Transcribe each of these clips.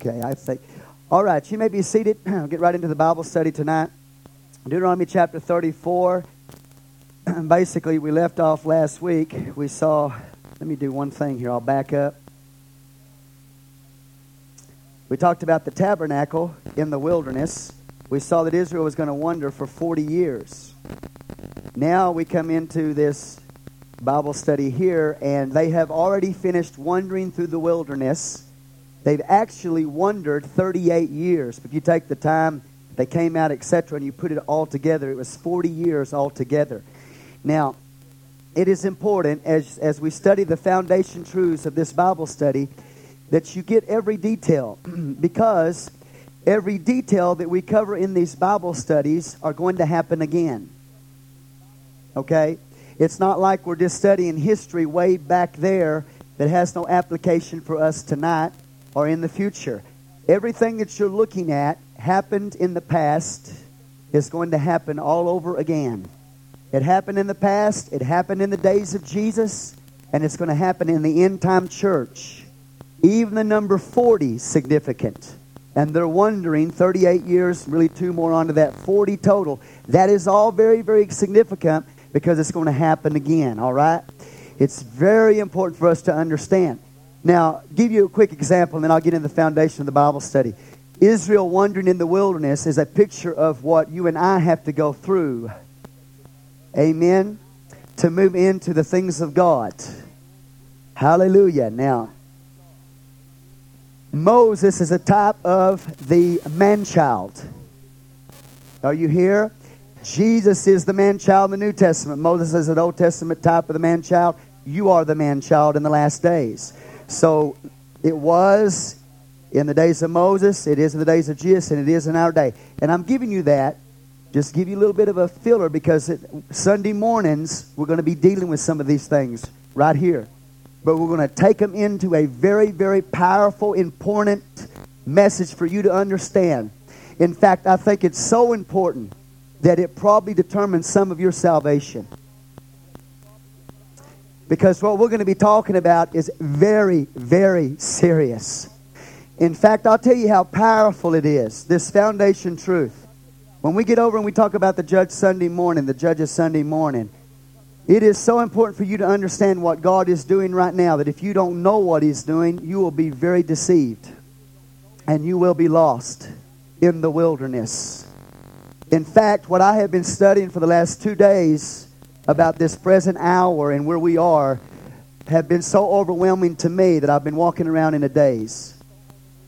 Okay, I think. All right, you may be seated. I'll get right into the Bible study tonight. Deuteronomy chapter 34. Basically, we left off last week. We saw, let me do one thing here. I'll back up. We talked about the tabernacle in the wilderness. We saw that Israel was going to wander for 40 years. Now we come into this Bible study here, and they have already finished wandering through the wilderness They've actually wandered 38 years. If you take the time they came out, etc., and you put it all together, it was 40 years altogether. Now, it is important as, as we study the foundation truths of this Bible study that you get every detail because every detail that we cover in these Bible studies are going to happen again. Okay? It's not like we're just studying history way back there that has no application for us tonight or in the future. Everything that you're looking at happened in the past is going to happen all over again. It happened in the past, it happened in the days of Jesus, and it's going to happen in the end time church. Even the number 40 significant. And they're wondering 38 years, really two more onto that, 40 total. That is all very, very significant because it's going to happen again, all right? It's very important for us to understand. Now, give you a quick example, and then I'll get into the foundation of the Bible study. Israel wandering in the wilderness is a picture of what you and I have to go through. Amen. To move into the things of God. Hallelujah. Now, Moses is a type of the man child. Are you here? Jesus is the man child in the New Testament. Moses is an Old Testament type of the man child. You are the man child in the last days. So it was in the days of Moses, it is in the days of Jesus, and it is in our day. And I'm giving you that just give you a little bit of a filler because it, Sunday mornings we're going to be dealing with some of these things right here. But we're going to take them into a very, very powerful, important message for you to understand. In fact, I think it's so important that it probably determines some of your salvation. Because what we're going to be talking about is very, very serious. In fact, I'll tell you how powerful it is, this foundation truth. When we get over and we talk about the judge Sunday morning, the judges Sunday morning, it is so important for you to understand what God is doing right now that if you don't know what He's doing, you will be very deceived and you will be lost in the wilderness. In fact, what I have been studying for the last two days about this present hour and where we are have been so overwhelming to me that I've been walking around in a daze.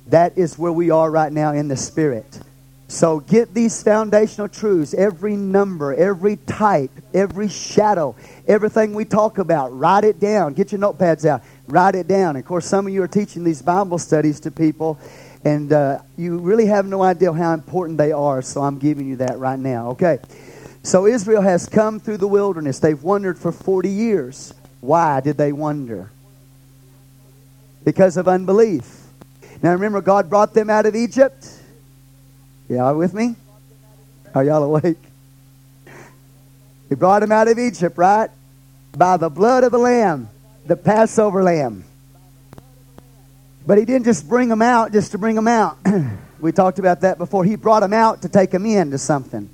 That is where we are right now in the Spirit. So get these foundational truths, every number, every type, every shadow, everything we talk about, write it down. Get your notepads out, write it down. Of course, some of you are teaching these Bible studies to people, and uh, you really have no idea how important they are, so I'm giving you that right now, okay? So Israel has come through the wilderness. They've wandered for 40 years. Why did they wander? Because of unbelief. Now remember, God brought them out of Egypt. Y'all with me? Are y'all awake? He brought them out of Egypt, right? By the blood of the Lamb, the Passover Lamb. But He didn't just bring them out just to bring them out. we talked about that before. He brought them out to take them into something.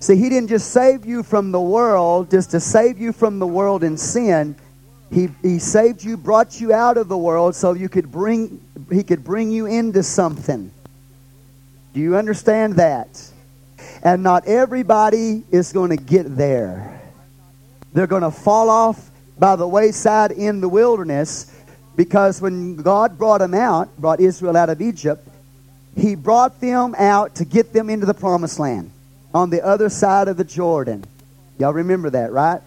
See, He didn't just save you from the world, just to save you from the world and sin. He, he saved you, brought you out of the world so you could bring, He could bring you into something. Do you understand that? And not everybody is going to get there. They're going to fall off by the wayside in the wilderness because when God brought them out, brought Israel out of Egypt, He brought them out to get them into the promised land on the other side of the Jordan. Y'all remember that, right?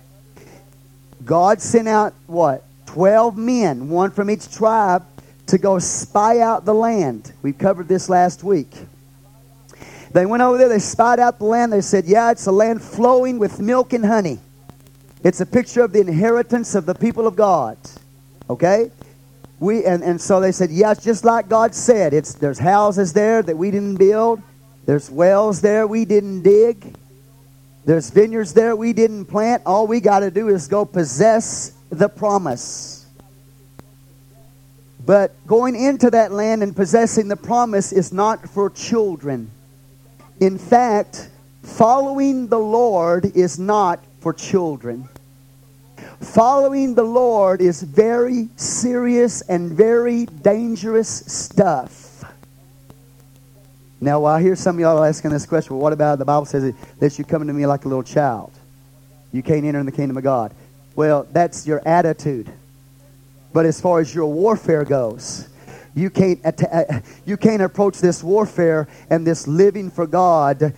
God sent out what? 12 men, one from each tribe, to go spy out the land. We covered this last week. They went over there, they spied out the land. They said, Yeah, it's a land flowing with milk and honey. It's a picture of the inheritance of the people of God. Okay? We and, and so they said, Yeah, just like God said. It's there's houses there that we didn't build. There's wells there we didn't dig. There's vineyards there we didn't plant. All we got to do is go possess the promise. But going into that land and possessing the promise is not for children. In fact, following the Lord is not for children. Following the Lord is very serious and very dangerous stuff. Now, I hear some of y'all asking this question well, what about the Bible says that you come to me like a little child? You can't enter in the kingdom of God. Well, that's your attitude. But as far as your warfare goes, you can't, uh, you can't approach this warfare and this living for God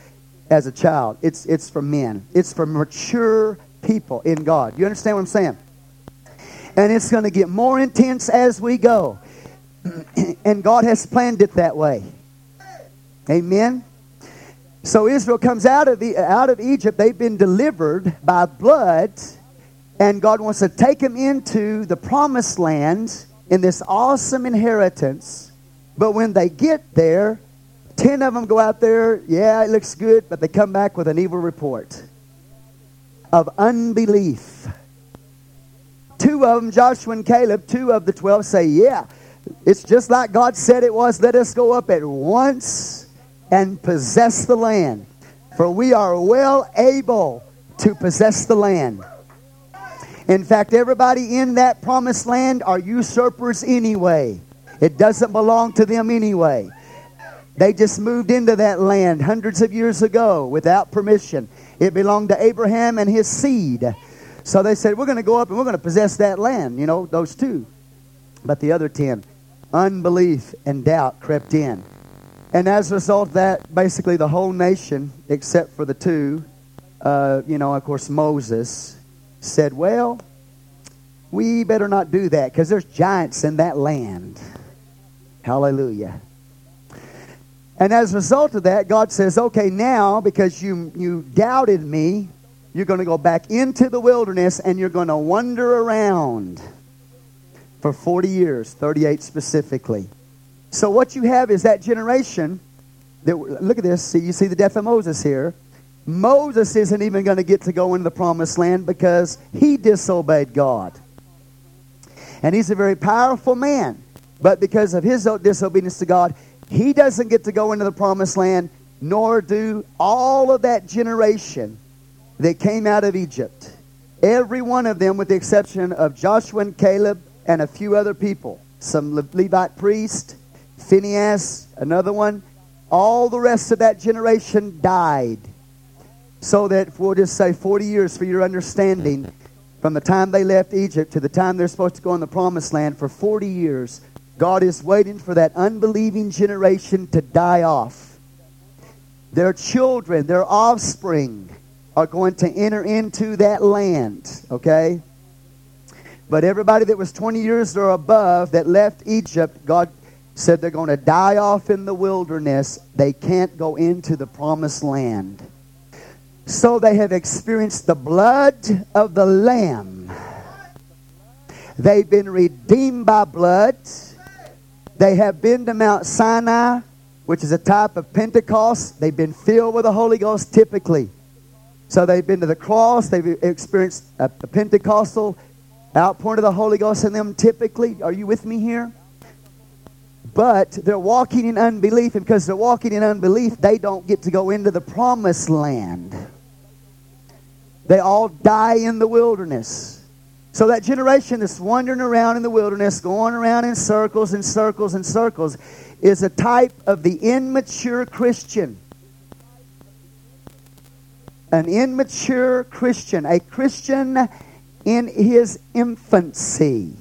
as a child. It's, it's for men, it's for mature people in God. You understand what I'm saying? And it's going to get more intense as we go. and God has planned it that way. Amen. So Israel comes out of the, out of Egypt. They've been delivered by blood, and God wants to take them into the promised land in this awesome inheritance. But when they get there, ten of them go out there. Yeah, it looks good, but they come back with an evil report of unbelief. Two of them, Joshua and Caleb, two of the twelve say, Yeah, it's just like God said it was. Let us go up at once and possess the land. For we are well able to possess the land. In fact, everybody in that promised land are usurpers anyway. It doesn't belong to them anyway. They just moved into that land hundreds of years ago without permission. It belonged to Abraham and his seed. So they said, We're going to go up and we're going to possess that land, you know, those two. But the other ten, unbelief and doubt crept in. And as a result of that, basically the whole nation, except for the two, uh, you know, of course, Moses, said, Well, we better not do that because there's giants in that land. Hallelujah. And as a result of that, God says, okay, now because you, you doubted me, you're going to go back into the wilderness and you're going to wander around for 40 years, 38 specifically. So what you have is that generation that, look at this, see, you see the death of Moses here. Moses isn't even going to get to go into the promised land because he disobeyed God. And he's a very powerful man. But because of his disobedience to God, he doesn't get to go into the promised land, nor do all of that generation that came out of Egypt. Every one of them, with the exception of Joshua and Caleb and a few other people, some Levite priest, Phineas, another one, all the rest of that generation died. So that we'll just say 40 years for your understanding, from the time they left Egypt to the time they're supposed to go in the promised land, for 40 years, God is waiting for that unbelieving generation to die off. Their children, their offspring, are going to enter into that land, okay? But everybody that was 20 years or above that left Egypt, God said they're going to die off in the wilderness. They can't go into the promised land. So they have experienced the blood of the Lamb. They've been redeemed by blood. They have been to Mount Sinai, which is a type of Pentecost. They've been filled with the Holy Ghost typically. So they've been to the cross. They've experienced a, Pentecostal outpouring of the Holy Ghost in them typically. Are you with me here? But they're walking in unbelief, and because they're walking in unbelief, they don't get to go into the promised land. They all die in the wilderness. So that generation that's wandering around in the wilderness, going around in circles and circles and circles, is a type of the immature Christian. An immature Christian, a Christian in his infancy,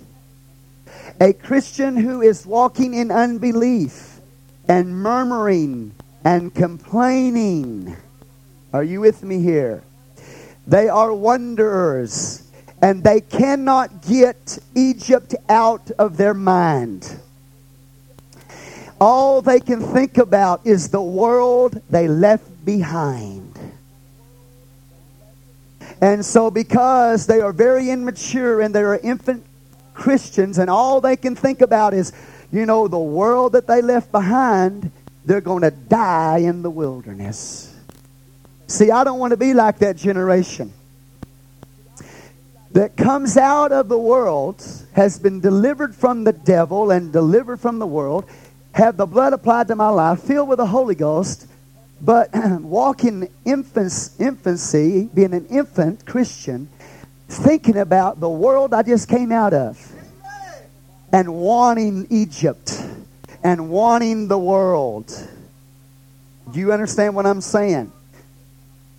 a Christian who is walking in unbelief and murmuring and complaining. Are you with me here? They are wanderers and they cannot get Egypt out of their mind. All they can think about is the world they left behind. And so, because they are very immature and they are infant Christians, and all they can think about is, you know, the world that they left behind, they're going to die in the wilderness. See, I don't want to be like that generation that comes out of the world has been delivered from the devil and delivered from the world, have the blood applied to my life, filled with the Holy Ghost, but walk in infancy, being an infant Christian, thinking about the world I just came out of and wanting Egypt and wanting the world. Do you understand what I'm saying?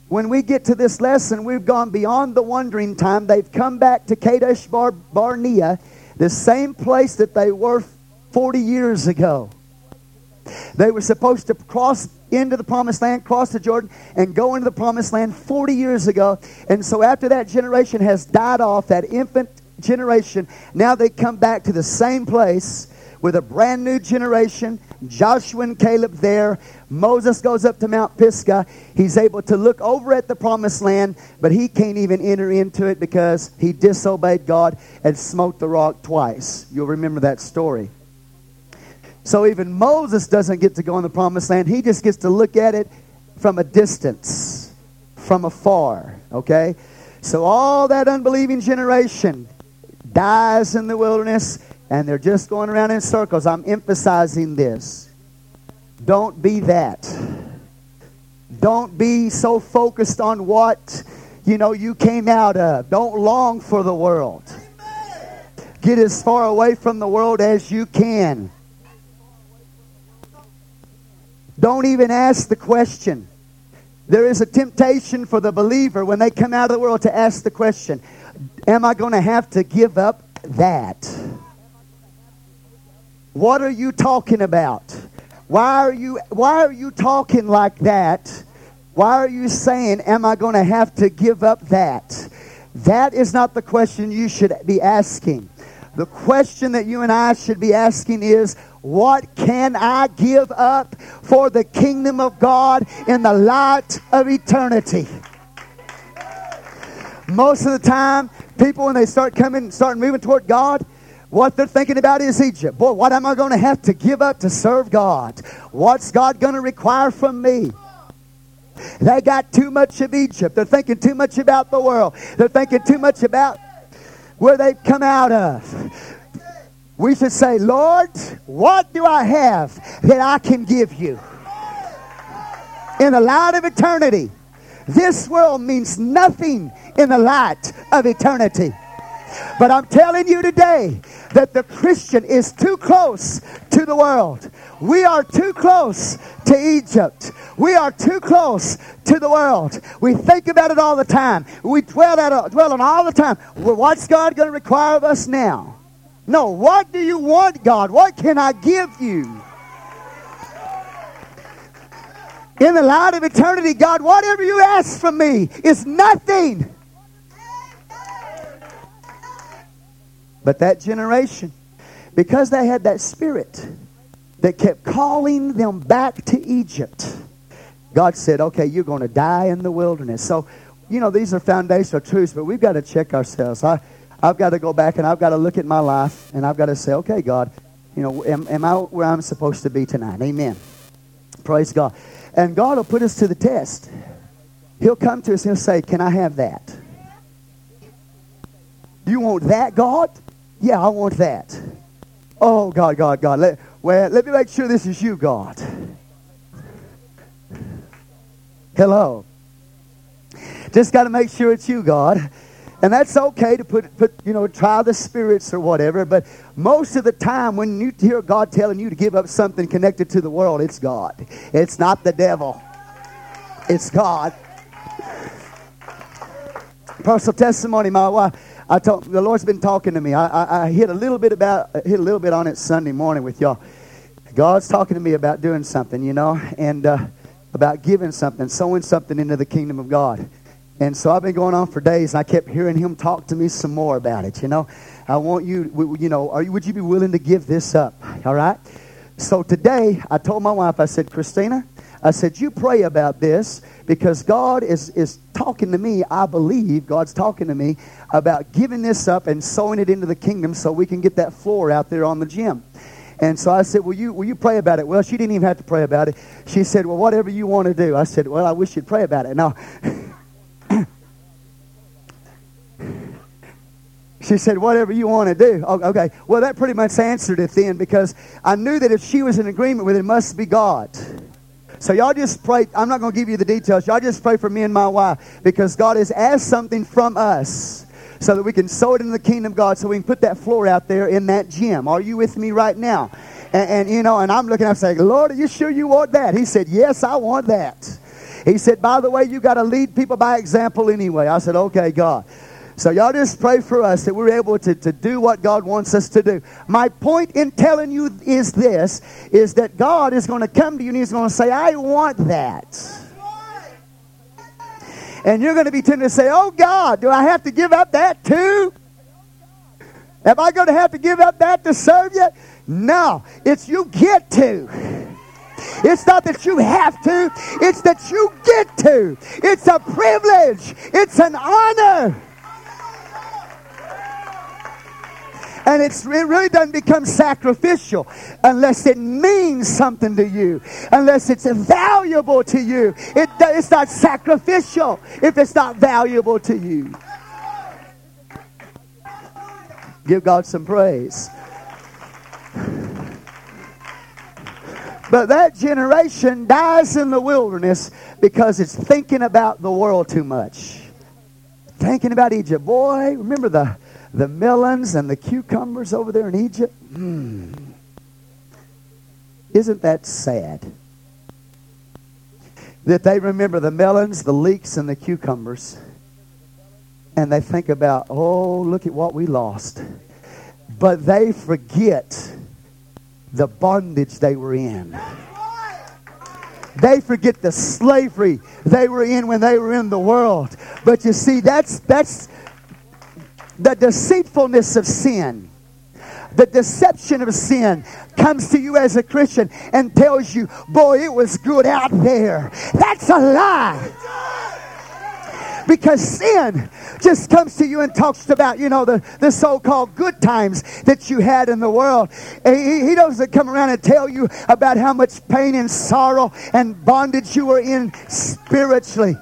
When we get to this lesson, we've gone beyond the wandering time. They've come back to Kadesh Bar- Barnea, the same place that they were 40 years ago. They were supposed to cross into the promised land, cross the Jordan, and go into the promised land 40 years ago. And so after that generation has died off, that infant generation, now they come back to the same place with a brand new generation. Joshua and Caleb there. Moses goes up to Mount Pisgah. He's able to look over at the promised land, but he can't even enter into it because he disobeyed God and smote the rock twice. You'll remember that story. So even Moses doesn't get to go in the promised land. He just gets to look at it from a distance, from afar. Okay? So all that unbelieving generation dies in the wilderness and they're just going around in circles. I'm emphasizing this. Don't be that. Don't be so focused on what you know you came out of. Don't long for the world. Get as far away from the world as you can. Don't even ask the question. There is a temptation for the believer when they come out of the world to ask the question Am I going to have to give up that? What are you talking about? Why are you why are you talking like that? Why are you saying am I going to have to give up that? That is not the question you should be asking. The question that you and I should be asking is what can I give up for the kingdom of God in the light of eternity? Most of the time, people, when they start coming, start moving toward God, what they're thinking about is Egypt. Boy, what am I going to have to give up to serve God? What's God going to require from me? They got too much of Egypt. They're thinking too much about the world. They're thinking too much about where they've come out of. We should say, Lord, what do I have that I can give you? In the light of eternity, this world means nothing in the light of eternity. But I'm telling you today that the Christian is too close to the world. We are too close to Egypt. We are too close to the world. We think about it all the time. We dwell, at, dwell on all the time. Well, what's God going to require of us now? No, what do you want, God? What can I give you? In the light of eternity, God, whatever you ask from me is nothing. But that generation, because they had that spirit that kept calling them back to Egypt, God said, okay, you're going to die in the wilderness. So, you know, these are foundational truths, but we've got to check ourselves. I, I've got to go back and I've got to look at my life and I've got to say, okay, God, you know, am, am I where I'm supposed to be tonight? Amen. Praise God. And God will put us to the test. He'll come to us and he'll say, Can I have that? Do you want that, God? Yeah, I want that. Oh, God, God, God. Let, well, let me make sure this is you, God. Hello. Just got to make sure it's you, God. And that's okay to put, put, you know, try the spirits or whatever. But most of the time, when you hear God telling you to give up something connected to the world, it's God. It's not the devil, it's God. Personal testimony, my wife I told the Lord's been talking to me. I, I, I hit a little bit about hit a little bit on it Sunday morning with y'all. God's talking to me about doing something, you know, and uh, about giving something, sowing something into the kingdom of God. And so I've been going on for days, and I kept hearing Him talk to me some more about it. You know, I want you, you know, you, would you be willing to give this up? All right. So today, I told my wife, I said, Christina, I said, you pray about this because God is, is talking to me. I believe God's talking to me about giving this up and sowing it into the kingdom so we can get that floor out there on the gym. And so I said, will you, will you pray about it? Well, she didn't even have to pray about it. She said, well, whatever you want to do. I said, well, I wish you'd pray about it. Now, She said, whatever you want to do. Okay. Well, that pretty much answered it then because I knew that if she was in agreement with it, it must be God. So y'all just pray. I'm not going to give you the details. Y'all just pray for me and my wife because God has asked something from us so that we can sow it into the kingdom of God so we can put that floor out there in that gym. Are you with me right now? And, and you know, and I'm looking up saying, Lord, are you sure you want that? He said, Yes, I want that. He said, By the way, you got to lead people by example anyway. I said, Okay, God. So y'all just pray for us that we're able to, to do what God wants us to do. My point in telling you is this, is that God is going to come to you and he's going to say, I want that. And you're going to be tempted to say, oh God, do I have to give up that too? Am I going to have to give up that to serve you? No, it's you get to. It's not that you have to, it's that you get to. It's a privilege, it's an honor. And it's, it really doesn't become sacrificial unless it means something to you, unless it's valuable to you. It, it's not sacrificial if it's not valuable to you. Give God some praise. But that generation dies in the wilderness because it's thinking about the world too much. Thinking about Egypt. Boy, remember the, the melons and the cucumbers over there in Egypt? Mm. Isn't that sad? That they remember the melons, the leeks, and the cucumbers. And they think about, oh, look at what we lost. But they forget the bondage they were in. They forget the slavery they were in when they were in the world. But you see, that's that's the deceitfulness of sin. The deception of sin comes to you as a Christian and tells you, boy, it was good out there. That's a lie because sin just comes to you and talks about, you know, the, the so called good times that you had in the world. He, he doesn't come around and tell you about how much pain and sorrow and bondage you were in spiritually.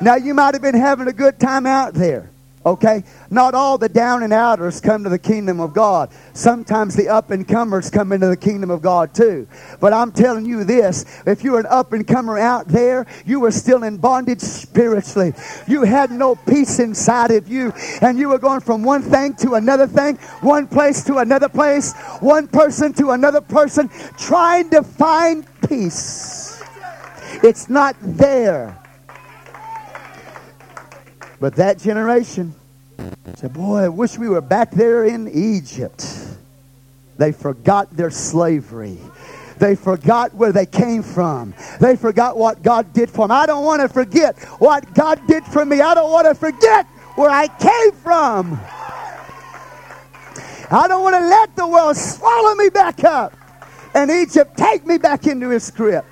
Now, you might have been having a good time out there. Okay? Not all the down and outers come to the kingdom of God. Sometimes the up and comers come into the kingdom of God too. But I'm telling you this if you're an up and comer out there, you were still in bondage spiritually. You had no peace inside of you, and you were going from one thing to another thing, one place to another place, one person to another person, trying to find peace. It's not there. But that generation said, Boy, I wish we were back there in Egypt. They forgot their slavery. They forgot where they came from. They forgot what God did for them. I don't want to forget what God did for me. I don't want to forget where I came from. I don't want to let the world swallow me back up and Egypt take me back into his grip.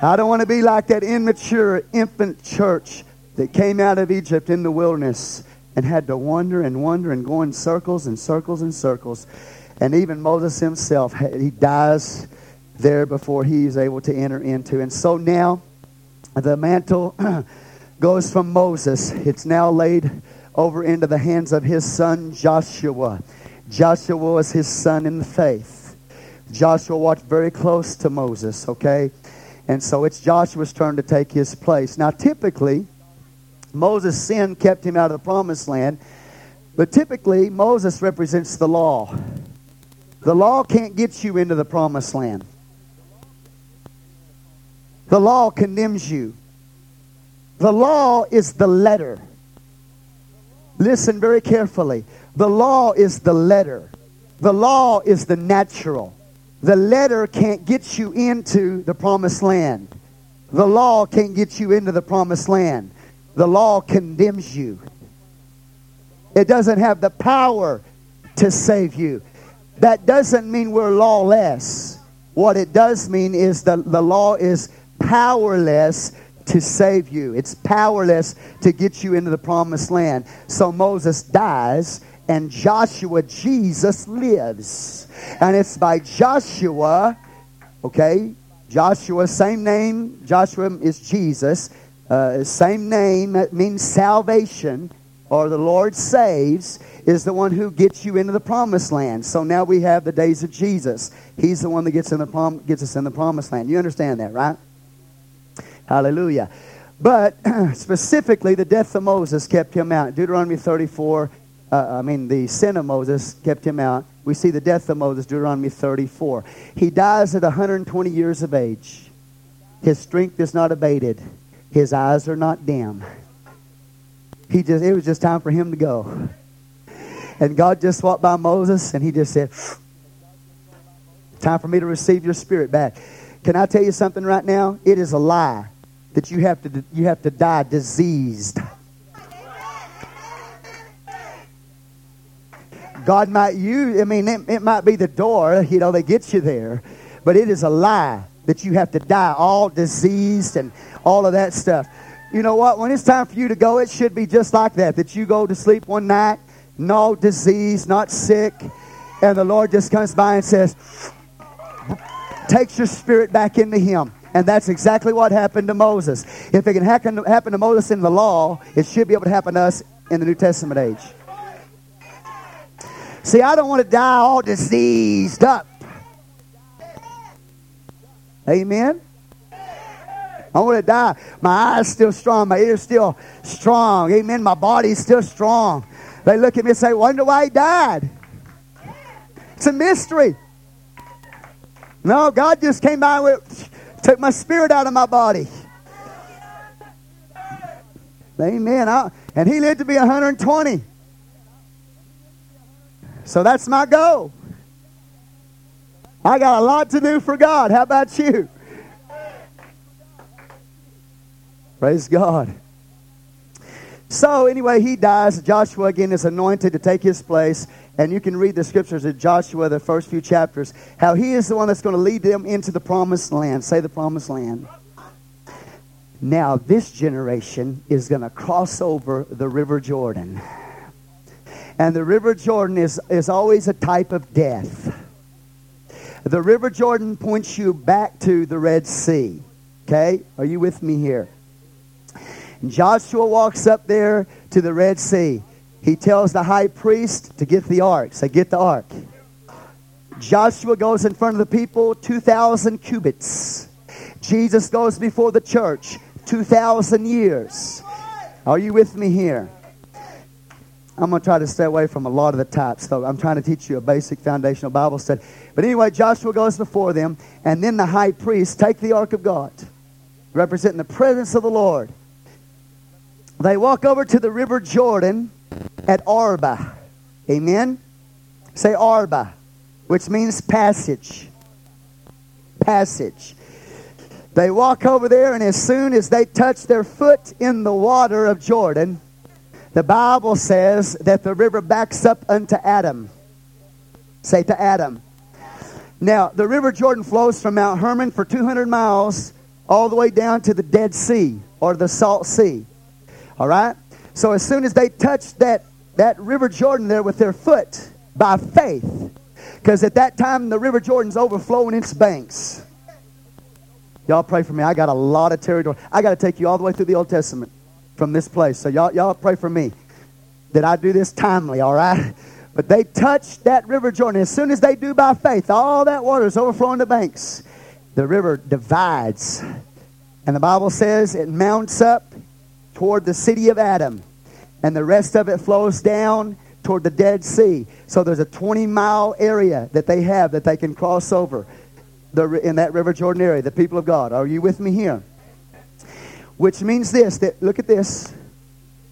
I don't want to be like that immature infant church that came out of Egypt in the wilderness and had to wander and wander and go in circles and circles and circles. And even Moses himself, he dies there before he is able to enter into. And so now the mantle goes from Moses. It's now laid over into the hands of his son Joshua. Joshua was his son in the faith. Joshua watched very close to Moses, okay? And so it's Joshua's turn to take his place. Now, typically, Moses' sin kept him out of the promised land. But typically, Moses represents the law. The law can't get you into the promised land. The law condemns you. The law is the letter. Listen very carefully. The law is the letter. The law is the natural. The letter can't get you into the promised land. The law can't get you into the promised land. The law condemns you. It doesn't have the power to save you. That doesn't mean we're lawless. What it does mean is the, the law is powerless to save you. It's powerless to get you into the promised land. So Moses dies and Joshua, Jesus, lives. And it's by Joshua, okay? Joshua, same name. Joshua is Jesus uh, same name, means salvation, or the Lord saves, is the one who gets you into the promised land. So now we have the days of Jesus. He's the one that gets, in the prom- gets us in the promised land. You understand that, right? Hallelujah. But specifically, the death of Moses kept him out. Deuteronomy 34, uh, I mean, the sin of Moses kept him out. We see the death of Moses, Deuteronomy 34. He dies at 120 years of age. His strength is not abated. His eyes are not dim. He just, it was just time for him to go. And God just walked by Moses and he just said, Time for me to receive your spirit back. Can I tell you something right now? It is a lie that you have to, you have to die diseased. God might use, I mean, it, it might be the door, you know, that gets you there, but it is a lie that you have to die all diseased and all of that stuff. You know what? When it's time for you to go, it should be just like that. That you go to sleep one night, no disease, not sick, and the Lord just comes by and says, takes your spirit back into Him. And that's exactly what happened to Moses. If it can happen, to Moses in the law, it should be able to happen to us in the New Testament age. See, I don't want to die all diseased up. Amen. I want to die. My eyes still strong. My ears still strong. Amen. My body's still strong. They look at me and say, wonder why he died. It's a mystery. No, God just came by with, took my spirit out of my body. Amen. I, and he lived to be 120. So that's my goal. I got a lot to do for God. How about you? Praise God. So, anyway, he dies. Joshua again is anointed to take his place. And you can read the scriptures of Joshua, the first few chapters, how he is the one that's going to lead them into the promised land. Say the promised land. Now, this generation is going to cross over the River Jordan. And the River Jordan is, is always a type of death. The River Jordan points you back to the Red Sea. Okay? Are you with me here? Joshua walks up there to the Red Sea. He tells the high priest to get the ark. Say, get the ark. Joshua goes in front of the people, 2,000 cubits. Jesus goes before the church, 2,000 years. Are you with me here? I'm going to try to stay away from a lot of the types, so I'm trying to teach you a basic foundational Bible study. But anyway, Joshua goes before them, and then the high priest take the ark of God, representing the presence of the Lord. They walk over to the river Jordan at Arba. Amen? Say Arba, which means passage. Passage. They walk over there, and as soon as they touch their foot in the water of Jordan, the Bible says that the river backs up unto Adam. Say to Adam. Now, the river Jordan flows from Mount Hermon for 200 miles all the way down to the Dead Sea or the Salt Sea. All right? So as soon as they touched that, that river Jordan there with their foot by faith, because at that time the river Jordan's overflowing its banks. Y'all pray for me. I got a lot of territory. I got to take you all the way through the Old Testament from this place. So y'all, y'all pray for me that I do this timely, all right? But they touched that river Jordan. As soon as they do by faith, all that water is overflowing the banks. The river divides. And the Bible says it mounts up toward the city of Adam. And the rest of it flows down toward the Dead Sea. So there's a 20 mile area that they have that they can cross over the, in that River Jordan area, the people of God. Are you with me here? Which means this that look at this.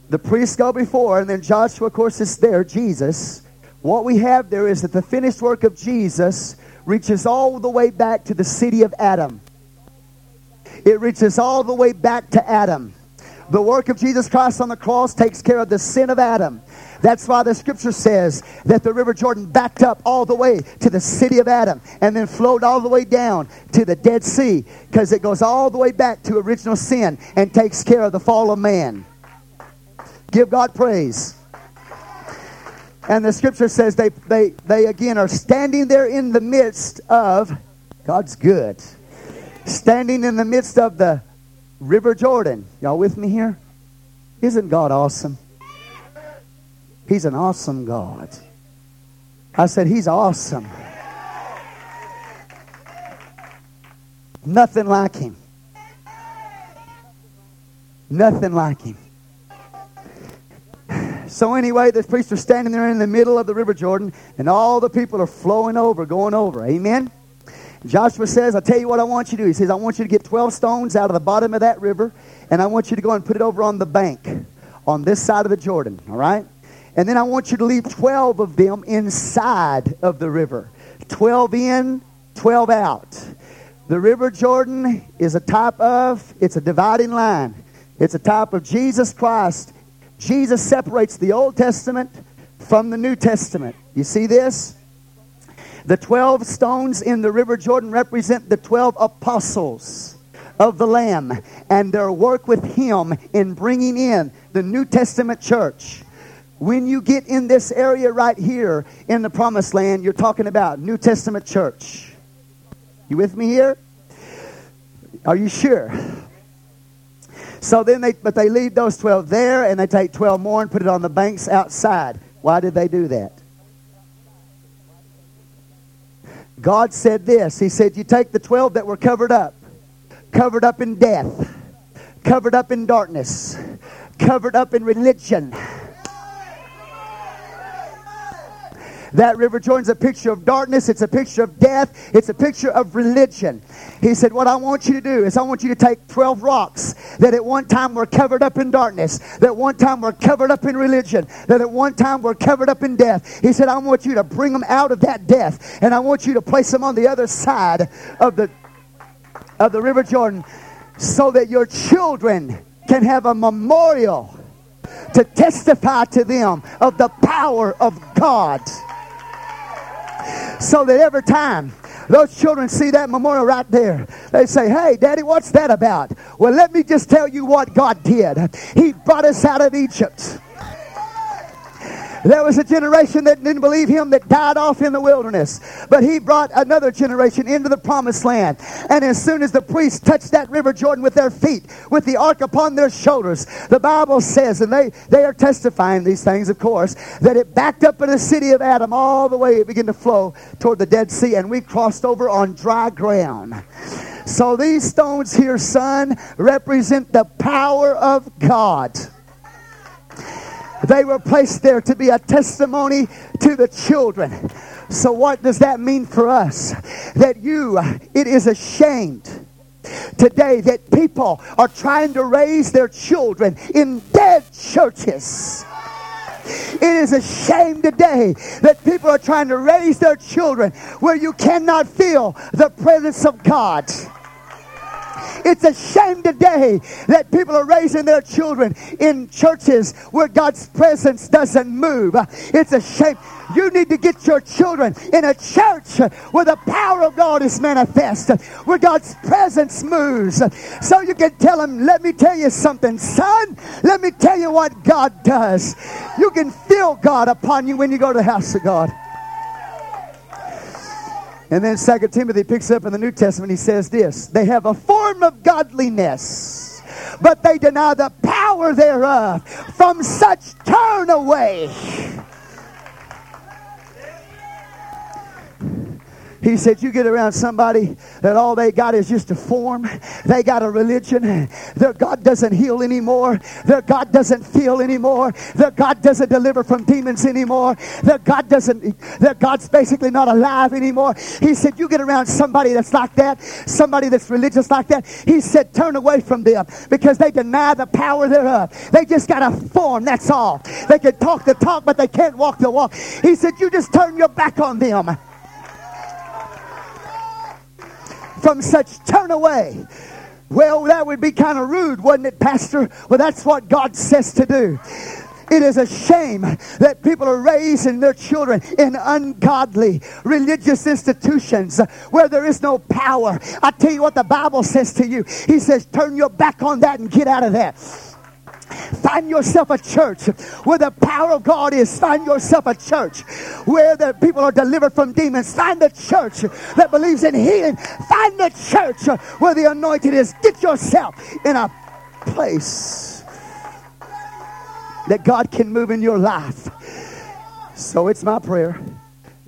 The priests go before, and then Joshua, of course, is there, Jesus. What we have there is that the finished work of Jesus reaches all the way back to the city of Adam. It reaches all the way back to Adam. The work of Jesus Christ on the cross takes care of the sin of Adam. That's why the scripture says that the river Jordan backed up all the way to the city of Adam and then flowed all the way down to the Dead Sea because it goes all the way back to original sin and takes care of the fall of man. Give God praise. And the scripture says they, they, they again are standing there in the midst of, God's good, standing in the midst of the River Jordan. Y'all with me here? Isn't God awesome? He's an awesome God. I said, He's awesome. Nothing like Him. Nothing like Him. So, anyway, the priests are standing there in the middle of the River Jordan, and all the people are flowing over, going over. Amen? Joshua says, I'll tell you what I want you to do. He says, I want you to get 12 stones out of the bottom of that river, and I want you to go and put it over on the bank on this side of the Jordan, all right? And then I want you to leave 12 of them inside of the river 12 in, 12 out. The River Jordan is a type of, it's a dividing line. It's a type of Jesus Christ. Jesus separates the Old Testament from the New Testament. You see this? The 12 stones in the River Jordan represent the 12 apostles of the Lamb and their work with Him in bringing in the New Testament church. When you get in this area right here in the promised land, you're talking about New Testament church. You with me here? Are you sure? So then they, but they leave those 12 there and they take 12 more and put it on the banks outside. Why did they do that? God said this. He said, You take the 12 that were covered up, covered up in death, covered up in darkness, covered up in religion That river Jordan's a picture of darkness. It's a picture of death. It's a picture of religion. He said, What I want you to do is I want you to take 12 rocks that at one time were covered up in darkness, that one time were covered up in religion, that at one time were covered up in death. He said, I want you to bring them out of that death, and I want you to place them on the other side of the, of the river Jordan so that your children can have a memorial to testify to them of the power of God so that every time those children see that memorial right there, they say, Hey, Daddy, what's that about? Well, let me just tell you what God did. He brought us out of Egypt. There was a generation that didn't believe him that died off in the wilderness. But he brought another generation into the promised land. And as soon as the priests touched that river Jordan with their feet, with the ark upon their shoulders, the Bible says, and they, they are testifying these things, of course, that it backed up in the city of Adam all the way it began to flow toward the Dead Sea. And we crossed over on dry ground. So these stones here, son, represent the power of God. They were placed there to be a testimony to the children. So, what does that mean for us? That you, it is ashamed today that people are trying to raise their children in dead churches. It is a shame today that people are trying to raise their children where you cannot feel the presence of God. It's a shame today that people are raising their children in churches where God's presence doesn't move. It's a shame. You need to get your children in a church where the power of God is manifest, where God's presence moves. So you can tell them, let me tell you something, son. Let me tell you what God does. You can feel God upon you when you go to the house of God. And then Second Timothy picks up in the New Testament, he says this They have a form of godliness, but they deny the power thereof. From such turn away. He said, You get around somebody that all they got is just a form. They got a religion. Their God doesn't heal anymore. Their God doesn't feel anymore. Their God doesn't deliver from demons anymore. Their God doesn't, their God's basically not alive anymore. He said, You get around somebody that's like that, somebody that's religious like that. He said, Turn away from them because they deny the power thereof. They just got a form, that's all. They can talk the talk, but they can't walk the walk. He said, You just turn your back on them from such turn away. Well, that would be kind of rude, wouldn't it, Pastor? Well, that's what God says to do. It is a shame that people are raising their children in ungodly religious institutions where there is no power. I tell you what the Bible says to you. He says, turn your back on that and get out of that. Find yourself a church where the power of God is. Find yourself a church where the people are delivered from demons. Find a church that believes in healing. Find the church where the anointed is. Get yourself in a place that God can move in your life. So it's my prayer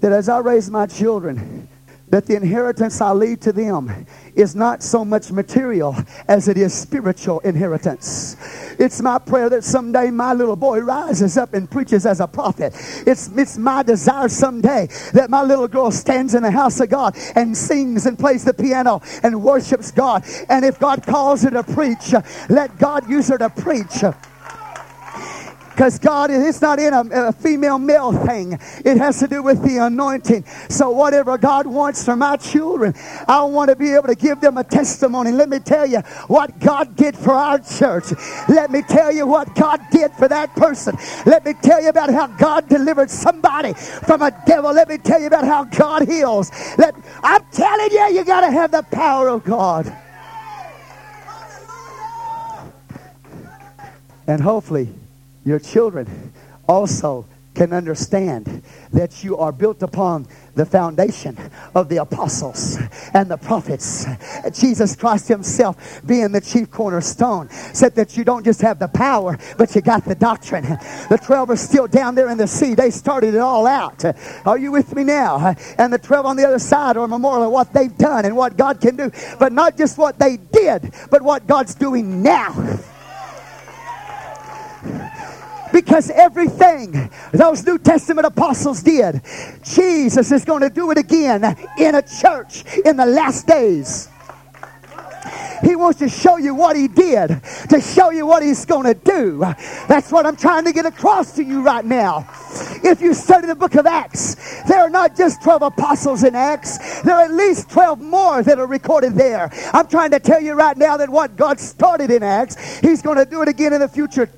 that as I raise my children, that the inheritance I leave to them is not so much material as it is spiritual inheritance. It's my prayer that someday my little boy rises up and preaches as a prophet. It's, it's my desire someday that my little girl stands in the house of God and sings and plays the piano and worships God. And if God calls her to preach, let God use her to preach. Because God, it's not in a, a, female male thing. It has to do with the anointing. So whatever God wants for my children, I want to be able to give them a testimony. Let me tell you what God did for our church. Let me tell you what God did for that person. Let me tell you about how God delivered somebody from a devil. Let me tell you about how God heals. Let, I'm telling you, you got to have the power of God. And hopefully, your children also can understand that you are built upon the foundation of the apostles and the prophets. Jesus Christ Himself, being the chief cornerstone, said that you don't just have the power, but you got the doctrine. The 12 are still down there in the sea. They started it all out. Are you with me now? And the 12 on the other side are a memorial of what they've done and what God can do. But not just what they did, but what God's doing now. Because everything those New Testament apostles did, Jesus is going to do it again in a church in the last days. He wants to show you what he did, to show you what he's going to do. That's what I'm trying to get across to you right now. If you study the book of Acts, there are not just 12 apostles in Acts, there are at least 12 more that are recorded there. I'm trying to tell you right now that what God started in Acts, he's going to do it again in the future.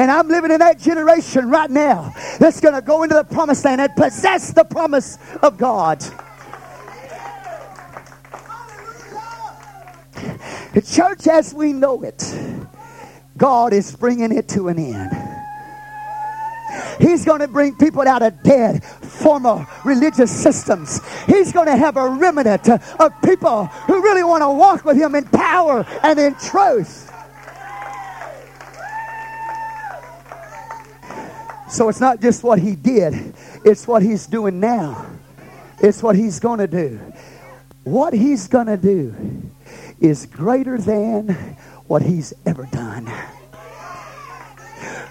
And I'm living in that generation right now that's going to go into the promised land and possess the promise of God. The church as we know it, God is bringing it to an end. He's going to bring people out of dead former religious systems. He's going to have a remnant of people who really want to walk with Him in power and in truth. So it's not just what he did, it's what he's doing now. It's what he's going to do. What he's going to do is greater than what he's ever done.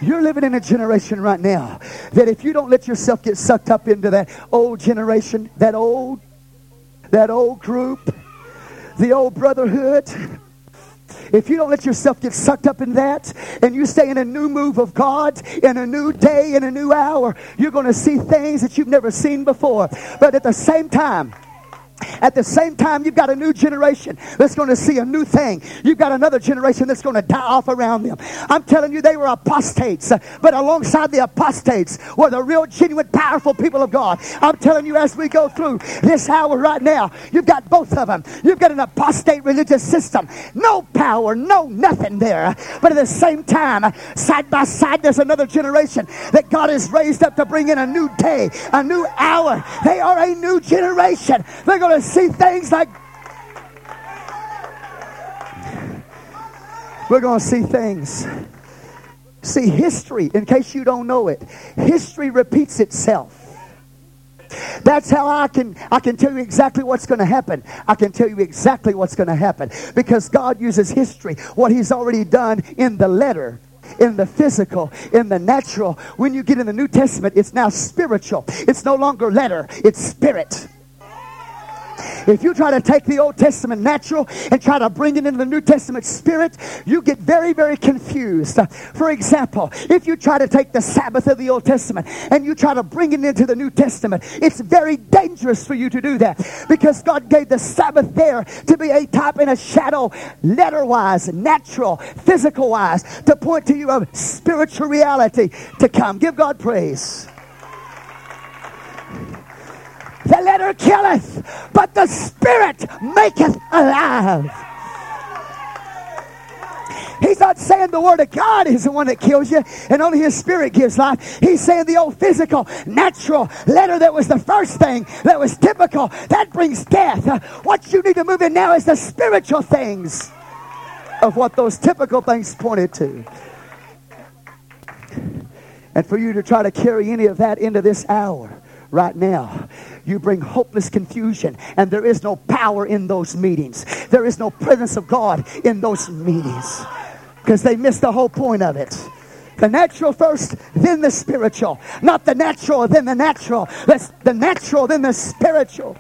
You're living in a generation right now that if you don't let yourself get sucked up into that old generation, that old, that old group, the old brotherhood, if you don't let yourself get sucked up in that and you stay in a new move of God, in a new day, in a new hour, you're going to see things that you've never seen before. But at the same time, at the same time, you've got a new generation that's going to see a new thing. You've got another generation that's going to die off around them. I'm telling you, they were apostates, uh, but alongside the apostates were the real, genuine, powerful people of God. I'm telling you, as we go through this hour right now, you've got both of them. You've got an apostate religious system, no power, no nothing there. But at the same time, side by side, there's another generation that God has raised up to bring in a new day, a new hour. They are a new generation. They're going going to see things like we're going to see things. See, history, in case you don't know it, history repeats itself. That's how I can I can tell you exactly what's going to happen. I can tell you exactly what's going to happen because God uses history, what he's already done in the letter in the physical, in the natural. When you get in the New Testament, it's now spiritual. It's no longer letter, it's spirit. If you try to take the Old Testament natural and try to bring it into the New Testament spirit, you get very, very confused. For example, if you try to take the Sabbath of the Old Testament and you try to bring it into the New Testament, it's very dangerous for you to do that because God gave the Sabbath there to be a type and a shadow, letter wise, natural, physical wise, to point to you of spiritual reality to come. Give God praise. The letter killeth, but the spirit maketh alive. He's not saying the Word of God is the one that kills you and only His Spirit gives life. He's saying the old physical, natural letter that was the first thing that was typical, that brings death. What you need to move in now is the spiritual things of what those typical things pointed to. And for you to try to carry any of that into this hour right now, you bring hopeless confusion, and there is no power in those meetings. There is no presence of God in those meetings because they miss the whole point of it. The natural first, then the spiritual. Not the natural, then the natural. That's the natural, then the spiritual.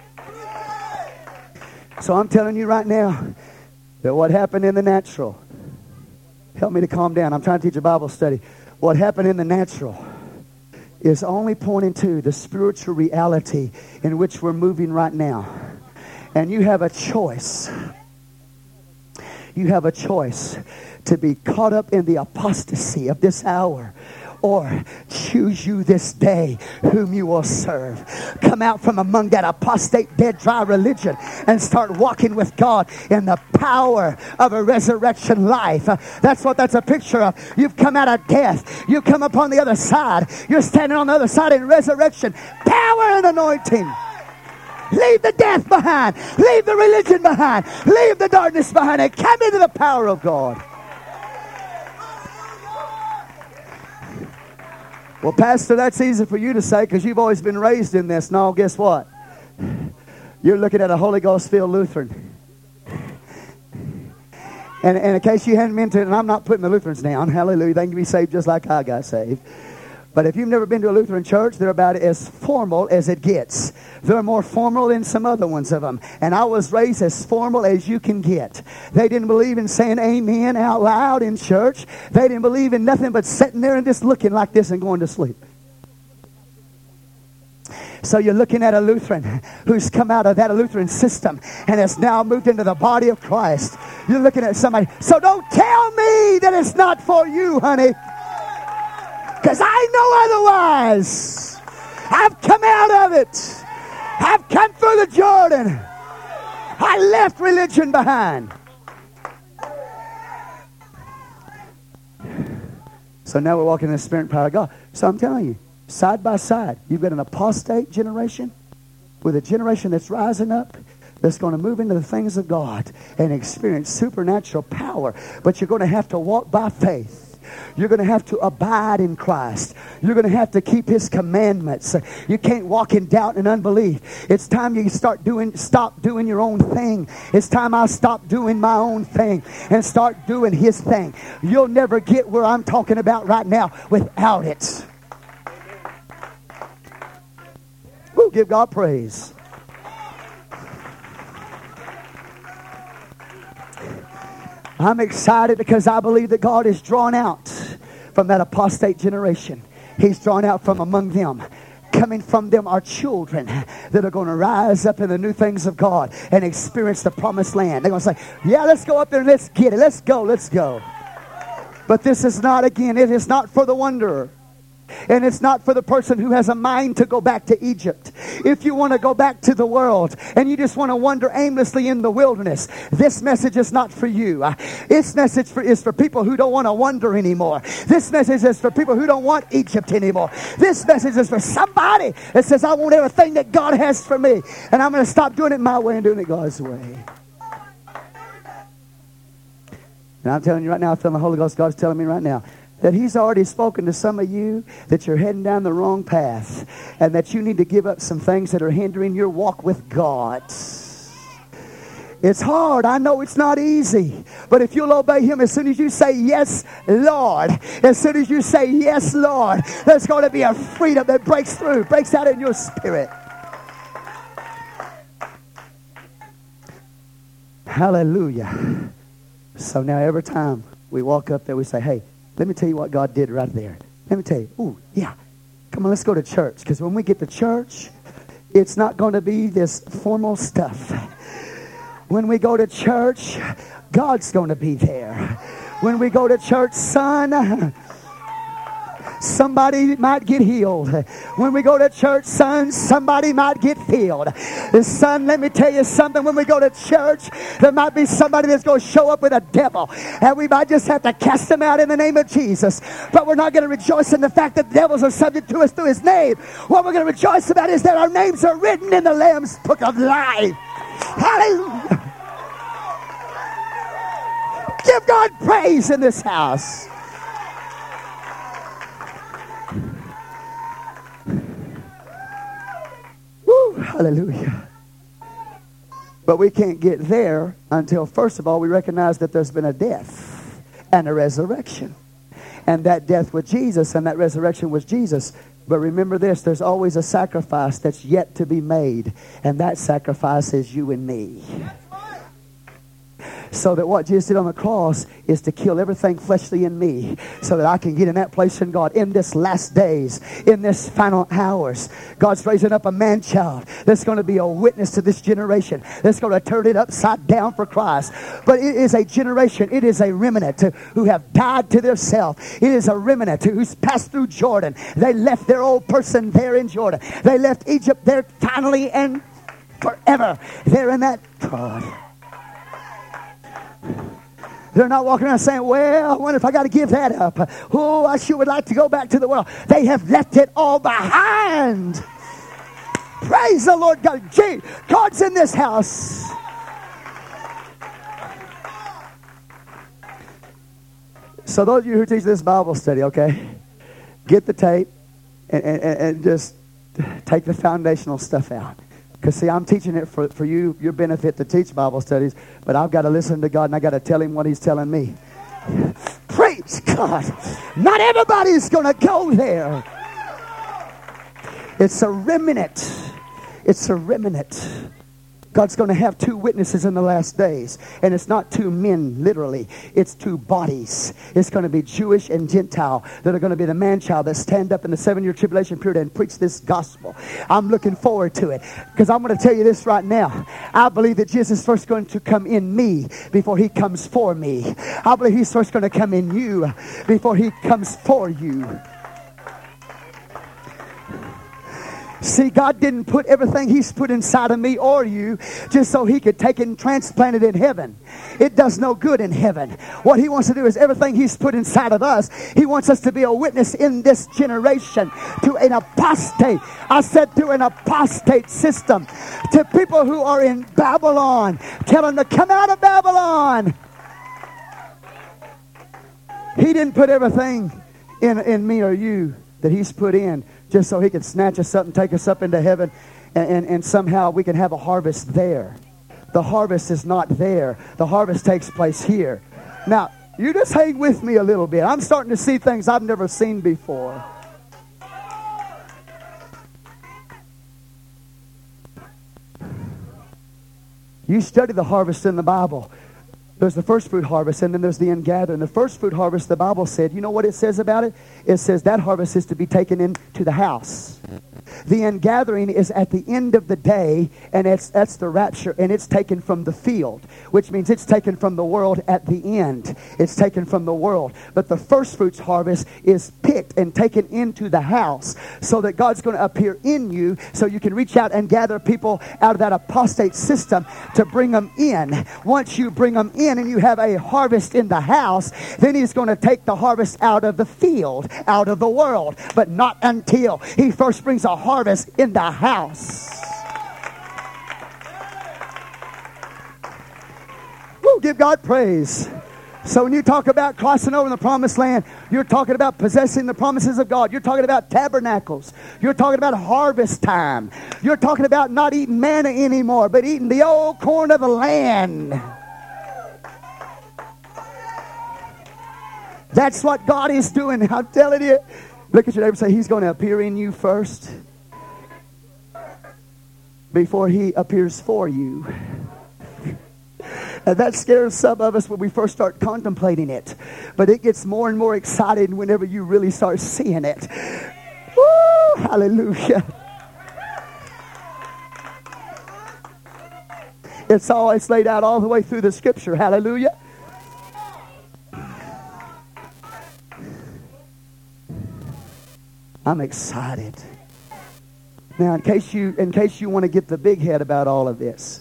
So I'm telling you right now that what happened in the natural, help me to calm down. I'm trying to teach a Bible study. What happened in the natural is only pointing to the spiritual reality in which we're moving right now. And you have a choice. You have a choice to be caught up in the apostasy of this hour or choose you this day whom you will serve. Come out from among that apostate, dead, dry religion and start walking with God in the power of a resurrection life. That's what that's a picture of. You've come out of death, you come upon the other side. You're standing on the other side in resurrection, power and anointing. Leave the death behind. Leave the religion behind. Leave the darkness behind and come into the power of God. Well, Pastor, that's easy for you to say because you've always been raised in this. No, guess what? You're looking at a Holy Ghost filled Lutheran. And, and in case you hadn't been to and I'm not putting the Lutherans down, hallelujah, they can be saved just like I got saved. But if you've never been to a Lutheran church, they're about as formal as it gets. They're more formal than some other ones of them. And I was raised as formal as you can get. They didn't believe in saying amen out loud in church. They didn't believe in nothing but sitting there and just looking like this and going to sleep. So you're looking at a Lutheran who's come out of that Lutheran system and has now moved into the body of Christ. You're looking at somebody. So don't tell me that it's not for you, honey. Because I know otherwise. I've come out of it. I've come through the Jordan. I left religion behind. So now we're walking in the spirit and power of God. So I'm telling you, side by side, you've got an apostate generation with a generation that's rising up that's going to move into the things of God and experience supernatural power. But you're going to have to walk by faith. You're going to have to abide in Christ. You're going to have to keep His commandments. You can't walk in doubt and unbelief. It's time you start doing, stop doing your own thing. It's time I stop doing my own thing and start doing His thing. You'll never get where I'm talking about right now without it. We'll give God praise. I'm excited because I believe that God is drawn out from that apostate generation. He's drawn out from among them. Coming from them are children that are going to rise up in the new things of God and experience the promised land. They're going to say, Yeah, let's go up there and let's get it. Let's go, let's go. But this is not, again, it is not for the wanderer. And it's not for the person who has a mind to go back to Egypt. If you want to go back to the world and you just want to wander aimlessly in the wilderness, this message is not for you. This message for, is for people who don't want to wander anymore. This message is for people who don't want Egypt anymore. This message is for somebody that says, I want everything that God has for me. And I'm going to stop doing it my way and doing it God's way. And I'm telling you right now, I feel the Holy Ghost. God's telling me right now that he's already spoken to some of you that you're heading down the wrong path and that you need to give up some things that are hindering your walk with God. It's hard. I know it's not easy. But if you'll obey him as soon as you say, Yes, Lord, as soon as you say, Yes, Lord, there's going to be a freedom that breaks through, breaks out in your spirit. Hallelujah. So now every time we walk up there, we say, Hey, let me tell you what God did right there. Let me tell you. Ooh, yeah. Come on, let's go to church. Because when we get to church, it's not going to be this formal stuff. When we go to church, God's going to be there. When we go to church, son, somebody might get healed. When we go to church, son, somebody might get filled. Son, let me tell you something. When we go to church, there might be somebody that's going to show up with a devil, and we might just have to cast them out in the name of Jesus. But we're not going to rejoice in the fact that devils are subject to us through his name. What we're going to rejoice about is that our names are written in the Lamb's book of life. Hallelujah. Give God praise in this house. Hallelujah. But we can't get there until, first of all, we recognize that there's been a death and a resurrection. And that death was Jesus, and that resurrection was Jesus. But remember this there's always a sacrifice that's yet to be made, and that sacrifice is you and me so that what Jesus did on the cross is to kill everything fleshly in me so that I can get in that place in God in this last days, in this final hours. God's raising up a man child that's going to be a witness to this generation, that's going to turn it upside down for Christ. But it is a generation, it is a remnant who have died to themselves. It is a remnant who's passed through Jordan. They left their old person there in Jordan. They left Egypt there finally and forever. They're in that God. They're not walking around saying, Well, I wonder if I got to give that up. Oh, I sure would like to go back to the world. They have left it all behind. Praise the Lord God. Gee, God's in this house. So, those of you who teach this Bible study, okay, get the tape and, and, and just take the foundational stuff out. Because, see, I'm teaching it for, for you, your benefit to teach Bible studies, but I've got to listen to God and I've got to tell Him what He's telling me. Praise God. Not everybody's going to go there. It's a remnant. It's a remnant. God's going to have two witnesses in the last days. And it's not two men, literally. It's two bodies. It's going to be Jewish and Gentile that are going to be the man child that stand up in the seven year tribulation period and preach this gospel. I'm looking forward to it because I'm going to tell you this right now. I believe that Jesus is first going to come in me before he comes for me. I believe he's first going to come in you before he comes for you. See, God didn't put everything He's put inside of me or you just so He could take it and transplant it in heaven. It does no good in heaven. What He wants to do is everything He's put inside of us, He wants us to be a witness in this generation to an apostate. I said to an apostate system, to people who are in Babylon. Tell them to come out of Babylon. He didn't put everything in, in me or you that He's put in just so he can snatch us up and take us up into heaven and, and, and somehow we can have a harvest there. The harvest is not there. The harvest takes place here. Now, you just hang with me a little bit. I'm starting to see things I've never seen before. You study the harvest in the Bible. There's the first fruit harvest, and then there's the ingathering. The first fruit harvest, the Bible said, you know what it says about it? It says that harvest is to be taken into the house. The ingathering is at the end of the day, and it's, that's the rapture, and it's taken from the field, which means it's taken from the world at the end. It's taken from the world. But the first fruits harvest is picked and taken into the house so that God's going to appear in you so you can reach out and gather people out of that apostate system to bring them in. Once you bring them in and you have a harvest in the house, then He's going to take the harvest out of the field, out of the world, but not until He first brings a harvest in the house. Woo, give God praise. So when you talk about crossing over the promised land, you're talking about possessing the promises of God. You're talking about tabernacles. You're talking about harvest time. You're talking about not eating manna anymore, but eating the old corn of the land. That's what God is doing. I'm telling you. Look at your neighbor say, He's going to appear in you first before he appears for you. And that scares some of us when we first start contemplating it. But it gets more and more exciting whenever you really start seeing it. Woo! Hallelujah. It's all it's laid out all the way through the scripture. Hallelujah. I'm excited. Now, in case you in case you want to get the big head about all of this,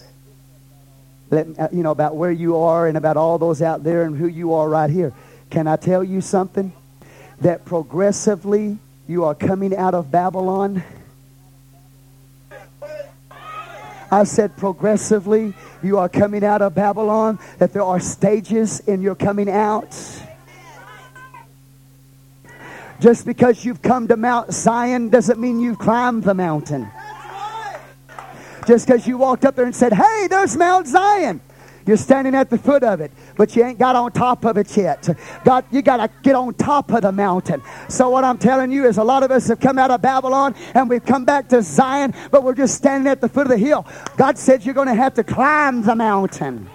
let, uh, you know about where you are and about all those out there and who you are right here. Can I tell you something? That progressively you are coming out of Babylon. I said progressively you are coming out of Babylon, that there are stages in your coming out. Just because you've come to Mount Zion doesn't mean you've climbed the mountain. Just because you walked up there and said, Hey, there's Mount Zion. You're standing at the foot of it, but you ain't got on top of it yet. God, you got to get on top of the mountain. So what I'm telling you is a lot of us have come out of Babylon and we've come back to Zion, but we're just standing at the foot of the hill. God said you're going to have to climb the mountain.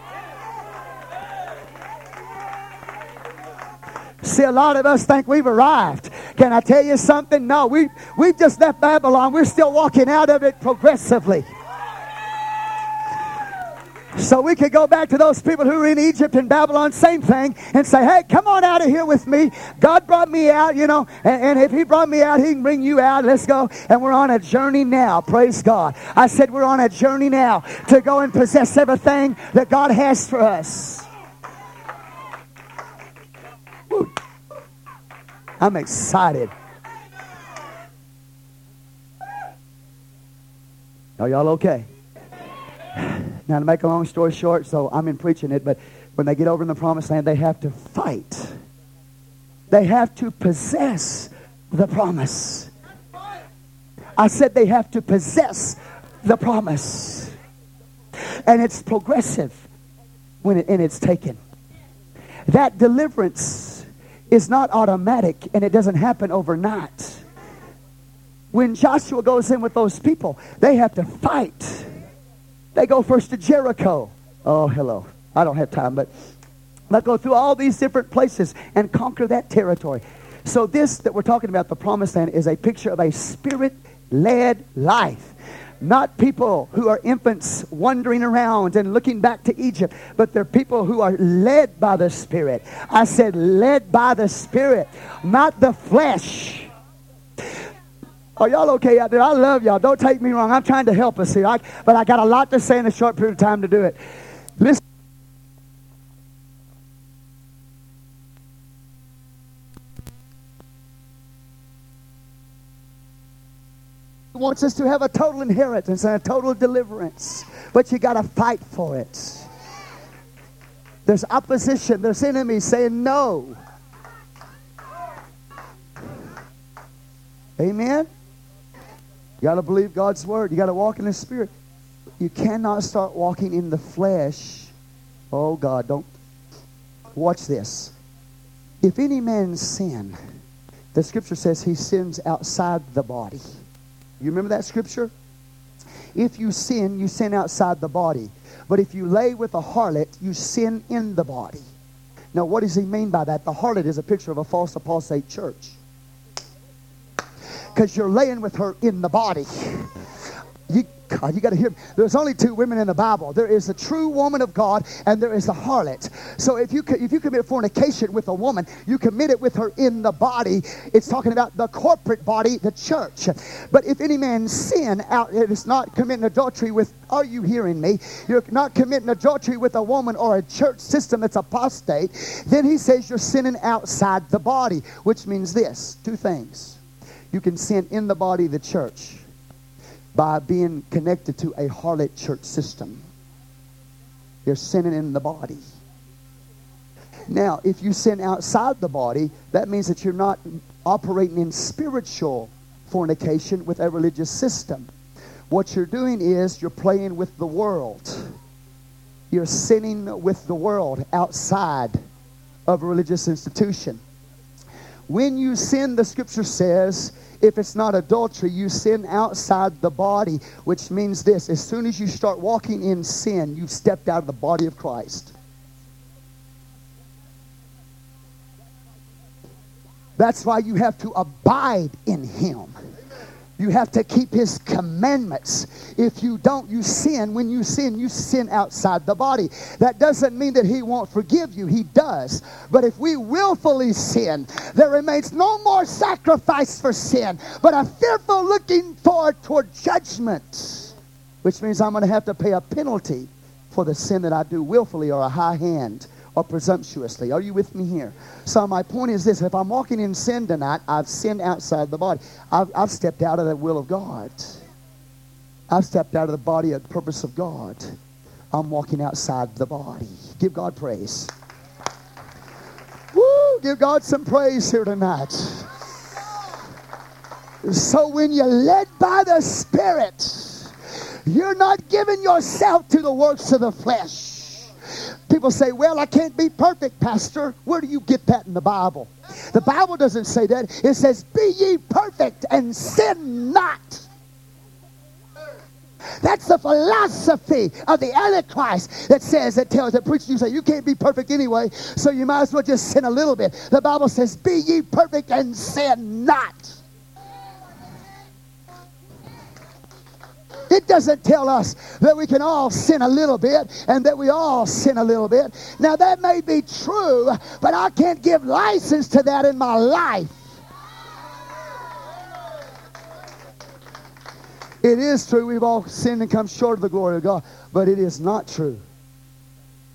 See, a lot of us think we've arrived. Can I tell you something? No, we, we've just left Babylon. We're still walking out of it progressively. So we could go back to those people who were in Egypt and Babylon, same thing, and say, hey, come on out of here with me. God brought me out, you know, and, and, if He brought me out, He can bring you out. Let's go. And we're on a journey now. Praise God. I said we're on a journey now to go and possess everything that God has for us. I'm excited. Are y'all okay? Now, to make a long story short, so I'm in preaching it, but when they get over in the promised land, they have to fight. They have to possess the promise. I said they have to possess the promise. And it's progressive when it, and it's taken. That deliverance is not automatic and it doesn't happen overnight. When Joshua goes in with those people, they have to fight. They go first to Jericho. Oh, hello. I don't have time, but let's go through all these different places and conquer that territory. So, this that we're talking about, the promised land, is a picture of a spirit led life. Not people who are infants wandering around and looking back to Egypt, but they're people who are led by the Spirit. I said, led by the Spirit, not the flesh. Are y'all okay out there? I love y'all. Don't take me wrong. I'm trying to help us here. I, but I got a lot to say in a short period of time to do it. Listen. Wants us to have a total inheritance and a total deliverance. But you got to fight for it. There's opposition, there's enemies saying no. Amen? You got to believe God's word. You got to walk in the Spirit. You cannot start walking in the flesh. Oh, God, don't. Watch this. If any man sin, the scripture says he sins outside the body. You remember that scripture? If you sin, you sin outside the body. But if you lay with a harlot, you sin in the body. Now, what does he mean by that? The harlot is a picture of a false apostate church because you're laying with her in the body. You, God, you got to hear me. There's only two women in the Bible. There is the true woman of God, and there is the harlot. So if you if you commit fornication with a woman, you commit it with her in the body. It's talking about the corporate body, the church. But if any man sin out, it is not committing adultery with. Are you hearing me? You're not committing adultery with a woman or a church system that's apostate. Then he says you're sinning outside the body, which means this: two things you can sin in the body the church by being connected to a harlot church system. You're sinning in the body. Now, if you sin outside the body, that means that you're not operating in spiritual fornication with a religious system. What you're doing is you're playing with the world. You're sinning with the world outside of a religious institution. When you sin, the scripture says, if it's not adultery, you sin outside the body, which means this as soon as you start walking in sin, you've stepped out of the body of Christ. That's why you have to abide in Him. You have to keep his commandments. If you don't, you sin. When you sin, you sin outside the body. That doesn't mean that he won't forgive you. He does. But if we willfully sin, there remains no more sacrifice for sin, but a fearful looking forward toward judgment, which means I'm going to have to pay a penalty for the sin that I do willfully or a high hand or presumptuously. Are you with me here? So my point is this: if I'm walking in sin tonight, I've sinned outside the body. I've, I've stepped out of the will of God. I've stepped out of the body of the purpose of God. I'm walking outside the body. Give God praise. Woo! Give God some praise here tonight. So when you're led by the Spirit, you're not giving yourself to the works of the flesh. People say, Well, I can't be perfect, Pastor. Where do you get that in the Bible? The Bible doesn't say that. It says, Be ye perfect and sin not. That's the philosophy of the Antichrist that says, that tells, that preaches you say, you can't be perfect anyway, so you might as well just sin a little bit. The Bible says, be ye perfect and sin not. It doesn't tell us that we can all sin a little bit and that we all sin a little bit. Now, that may be true, but I can't give license to that in my life. It is true we've all sinned and come short of the glory of God, but it is not true.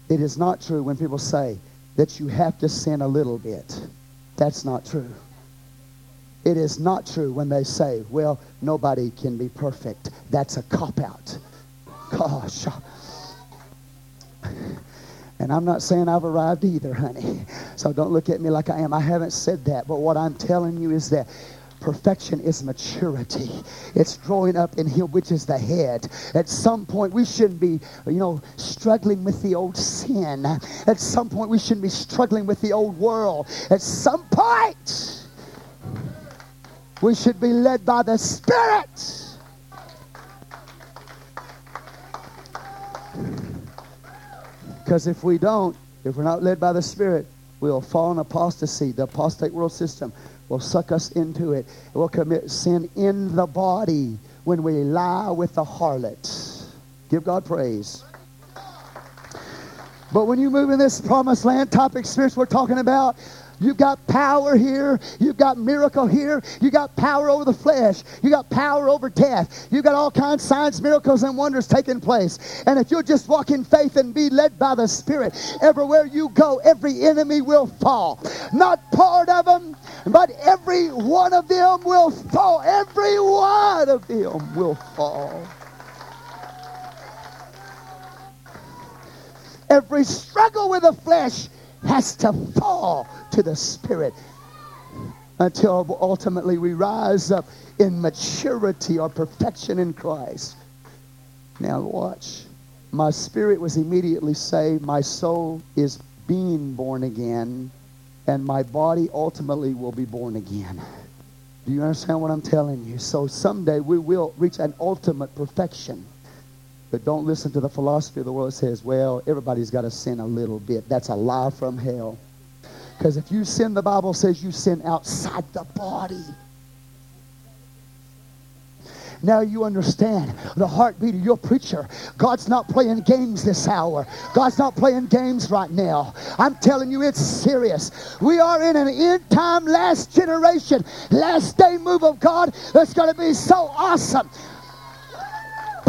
It is not true when people say that you have to sin a little bit. That's not true. It is not true when they say, well, nobody can be perfect. That's a cop out. Gosh. And I'm not saying I've arrived either, honey. So don't look at me like I am. I haven't said that. But what I'm telling you is that perfection is maturity. It's growing up in Him, which is the head. At some point, we shouldn't be, you know, struggling with the old sin. At some point, we shouldn't be struggling with the old world. At some point, we should be led by the Spirit. Because if we don't, if we're not led by the Spirit, we'll fall in apostasy. The apostate world system will suck us into it. We'll commit sin in the body when we lie with the harlot. Give God praise. But when you move in this promised land type experience we're talking about, You've got power here. You've got miracle here. You got power over the flesh. You got power over death. You got all kinds of signs, miracles, and wonders taking place. And if you'll just walk in faith and be led by the Spirit, everywhere you go, every enemy will fall. Not part of them, but every one of them will fall. Every one of them will fall. Every struggle with the flesh has to fall to the Spirit until ultimately we rise up in maturity or perfection in Christ. Now, watch. My spirit was immediately saved. My soul is being born again. And my body ultimately will be born again. Do you understand what I'm telling you? So someday we will reach an ultimate perfection. But don't listen to the philosophy of the world that says, well, everybody's got to sin a little bit. That's a lie from hell. Because if you sin, the Bible says you sin outside the body. Now you understand the heartbeat of your preacher. God's not playing games this hour. God's not playing games right now. I'm telling you, it's serious. We are in an end time, last generation, last day move of God that's going to be so awesome.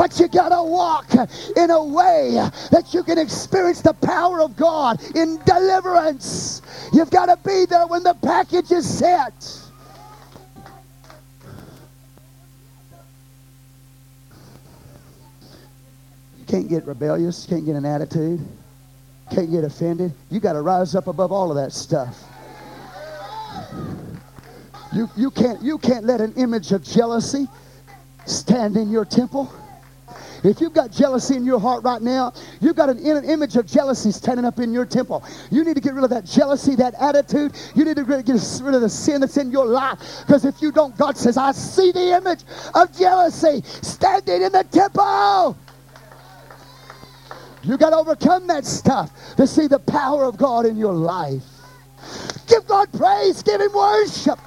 But you got to walk in a way that you can experience the power of God in deliverance. You've got to be there when the package is set. You can't get rebellious, can't get an attitude, can't get offended. You got to rise up above all of that stuff. You, you, can't, you can't let an image of jealousy stand in your temple. If you've got jealousy in your heart right now, you've got an, an image of jealousy standing up in your temple. You need to get rid of that jealousy, that attitude. You need to get rid of the sin that's in your life. Because if you don't, God says, I see the image of jealousy standing in the temple. You got to overcome that stuff to see the power of God in your life. Give God praise, give Him worship.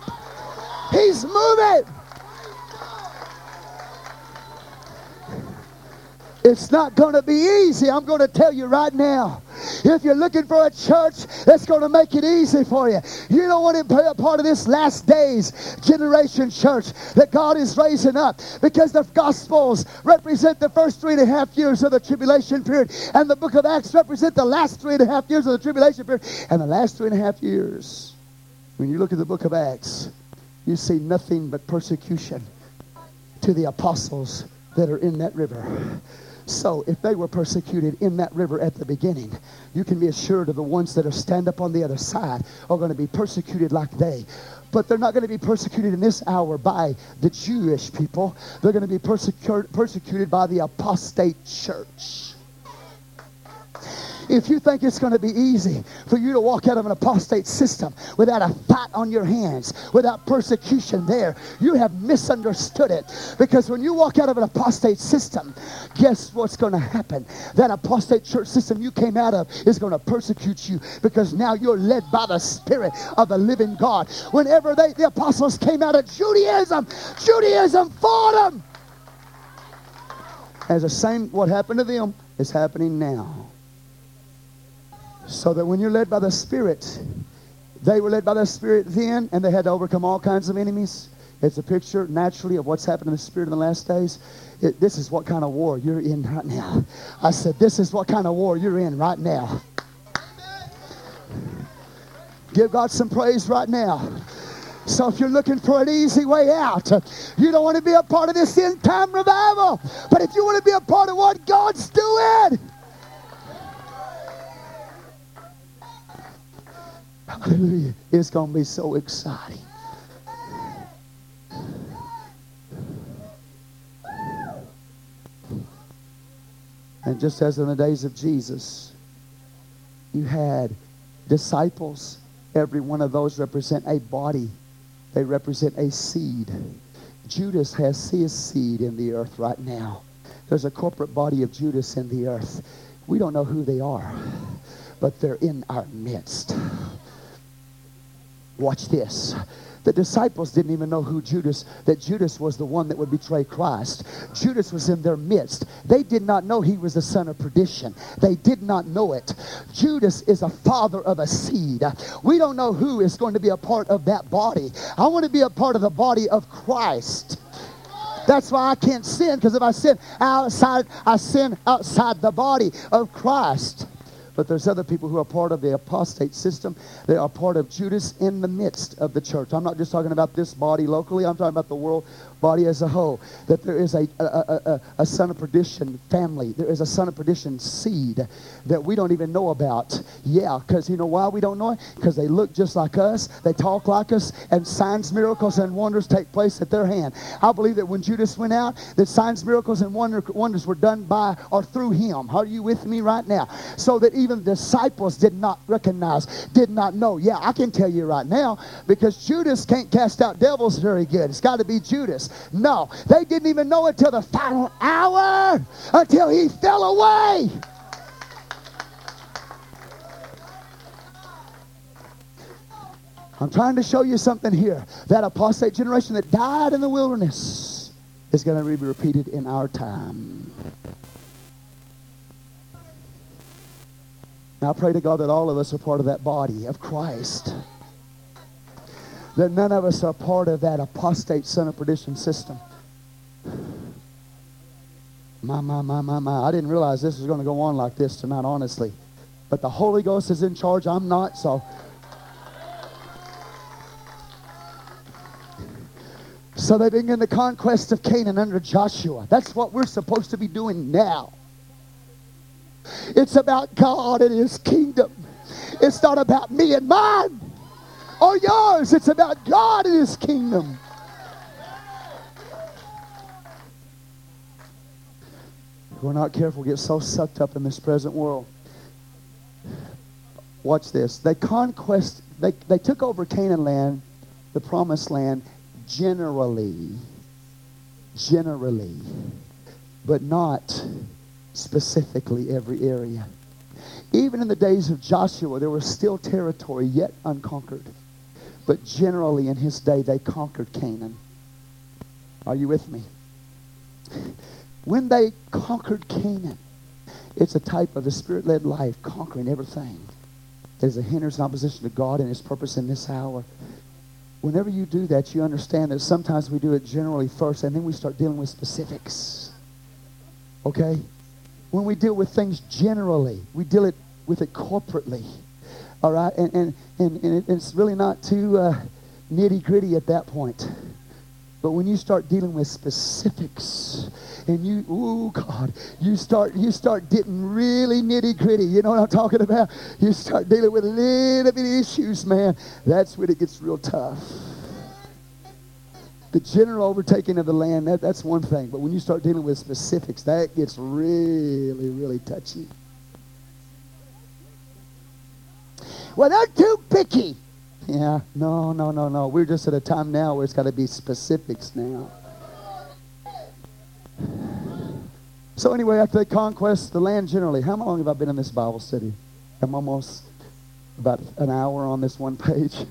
He's moving. It's not going to be easy. I'm going to tell you right now. If you're looking for a church that's going to make it easy for you, you don't want to be a part of this last days generation church that God is raising up because the Gospels represent the first three and a half years of the tribulation period, and the book of Acts represent the last three and a half years of the tribulation period. And the last three and a half years, when you look at the book of Acts, you see nothing but persecution to the apostles that are in that river. So, if they were persecuted in that river at the beginning, you can be assured of the ones that are stand up on the other side are going to be persecuted like they. But they're not going to be persecuted in this hour by the Jewish people. They're going to be persecuted persecuted by the apostate church. If you think it's going to be easy for you to walk out of an apostate system without a fight on your hands, without persecution there, you have misunderstood it. Because when you walk out of an apostate system, guess what's going to happen? That apostate church system you came out of is going to persecute you because now you're led by the Spirit of the living God. Whenever they, the apostles came out of Judaism, Judaism fought them. As the same, what happened to them is happening now. So that when you're led by the Spirit, they were led by the Spirit then, and they had to overcome all kinds of enemies. It's a picture, naturally, of what's happened in the Spirit in the last days. It, this is what kind of war you're in right now. I said, This is what kind of war you're in right now. Give God some praise right now. So if you're looking for an easy way out, you don't want to be a part of this end time revival. But if you want to be a part of what God's doing, Hallelujah. It's going to be so exciting. And just as in the days of Jesus, you had disciples. Every one of those represent a body. They represent a seed. Judas has his seed in the earth right now. There's a corporate body of Judas in the earth. We don't know who they are, but they're in our midst. Watch this. The disciples didn't even know who Judas, that Judas was the one that would betray Christ. Judas was in their midst. They did not know he was the son of perdition. They did not know it. Judas is a father of a seed. We don't know who is going to be a part of that body. I want to be a part of the body of Christ. That's why I can't sin, because if I sin outside, I sin outside the body of Christ. But there's other people who are part of the apostate system. They are part of Judas in the midst of the church. I'm not just talking about this body locally. I'm talking about the world body as a whole. That there is a, a, a, a son of perdition family. There is a son of perdition seed that we don't even know about. Yeah, because you know why we don't know it? Because they look just like us. They talk like us. And signs, miracles, and wonders take place at their hand. I believe that when Judas went out, that signs, miracles, and wonder, wonders were done by or through him. Are you with me right now? So that even disciples did not recognize, did not know. Yeah, I can tell you right now because Judas can't cast out devils very good. It's got to be Judas. No, they didn't even know it until the final hour, until he fell away. I'm trying to show you something here. That apostate generation that died in the wilderness is going to be repeated in our time. I pray to God that all of us are part of that body of Christ that none of us are part of that apostate son of perdition system. My, my, my, my, my. I didn't realize this was going to go on like this tonight, honestly. But the Holy Ghost is in charge. I'm not, so. So they begin the conquest of Canaan under Joshua. That's what we're supposed to be doing now. It's about God and His kingdom. It's not about me and mine Oh, or yours. It's about God and His kingdom. If we're not careful, we get so sucked up in this present world. Watch this. They conquest, they, they took over Canaan land, the promised land, generally. Generally. But not specifically every area. Even in the days of Joshua, there was still territory yet unconquered. But generally, in his day, they conquered Canaan. Are you with me? when they conquered Canaan, it's a type of the spirit led life, conquering everything that is a hindrance and opposition to God and His purpose in this hour. Whenever you do that, you understand that sometimes we do it generally first and then we start dealing with specifics. Okay? When we deal with things generally, we deal it with it corporately. All right? And, and, and, and it's really not too uh, nitty gritty at that point. But when you start dealing with specifics, and you, oh God, you start you start getting really nitty gritty. You know what I'm talking about? You start dealing with a little bit of issues, man. That's when it gets real tough. The general overtaking of the land, that, that's one thing. But when you start dealing with specifics, that gets really, really touchy. Well, they're too picky. Yeah, no, no, no, no. We're just at a time now where it's got to be specifics now. So anyway, after they conquest the land generally, how long have I been in this Bible study? I'm almost about an hour on this one page.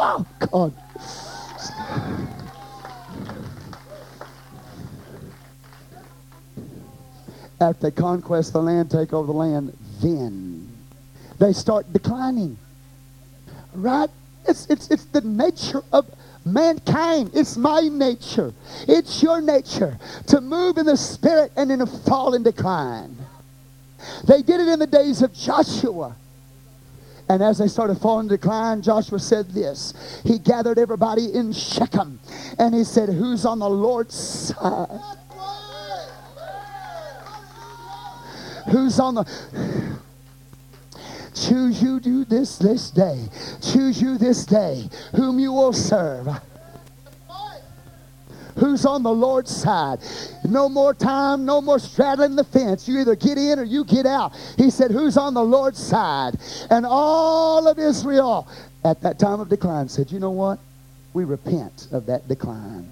Oh, God. After they conquest the land, take over the land, then they start declining. Right? It's, it's, it's the nature of mankind. It's my nature. It's your nature to move in the spirit and in a fall and decline. They did it in the days of Joshua. And as they started falling decline, Joshua said this. He gathered everybody in Shechem and he said, Who's on the Lord's side? Who's on the. Choose you do this this day. Choose you this day whom you will serve. Who's on the Lord's side? No more time, no more straddling the fence. You either get in or you get out. He said, Who's on the Lord's side? And all of Israel at that time of decline said, You know what? We repent of that decline.